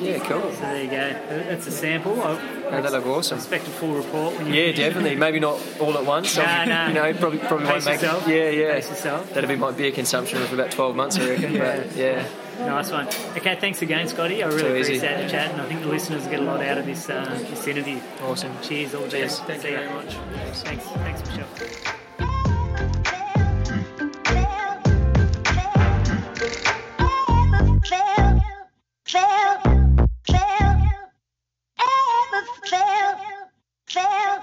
Yeah, cool. So there you go. That's a sample. I no, they look awesome. Expect a full report. When you yeah, definitely. Maybe not all at once. nah, nah. You know, probably probably Pace won't make. Yourself. Yeah, yeah. Pace yourself. That'll be my beer consumption for about twelve months, I reckon. yeah. But yeah. Nice one. Okay, thanks again, Scotty. I really Too appreciate easy. the chat, and I think the listeners get a lot out of this, uh, this interview. Awesome. Cheers, all the best. Thank See you very much. Thanks. Thanks, Michelle. fail. fail,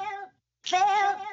fail.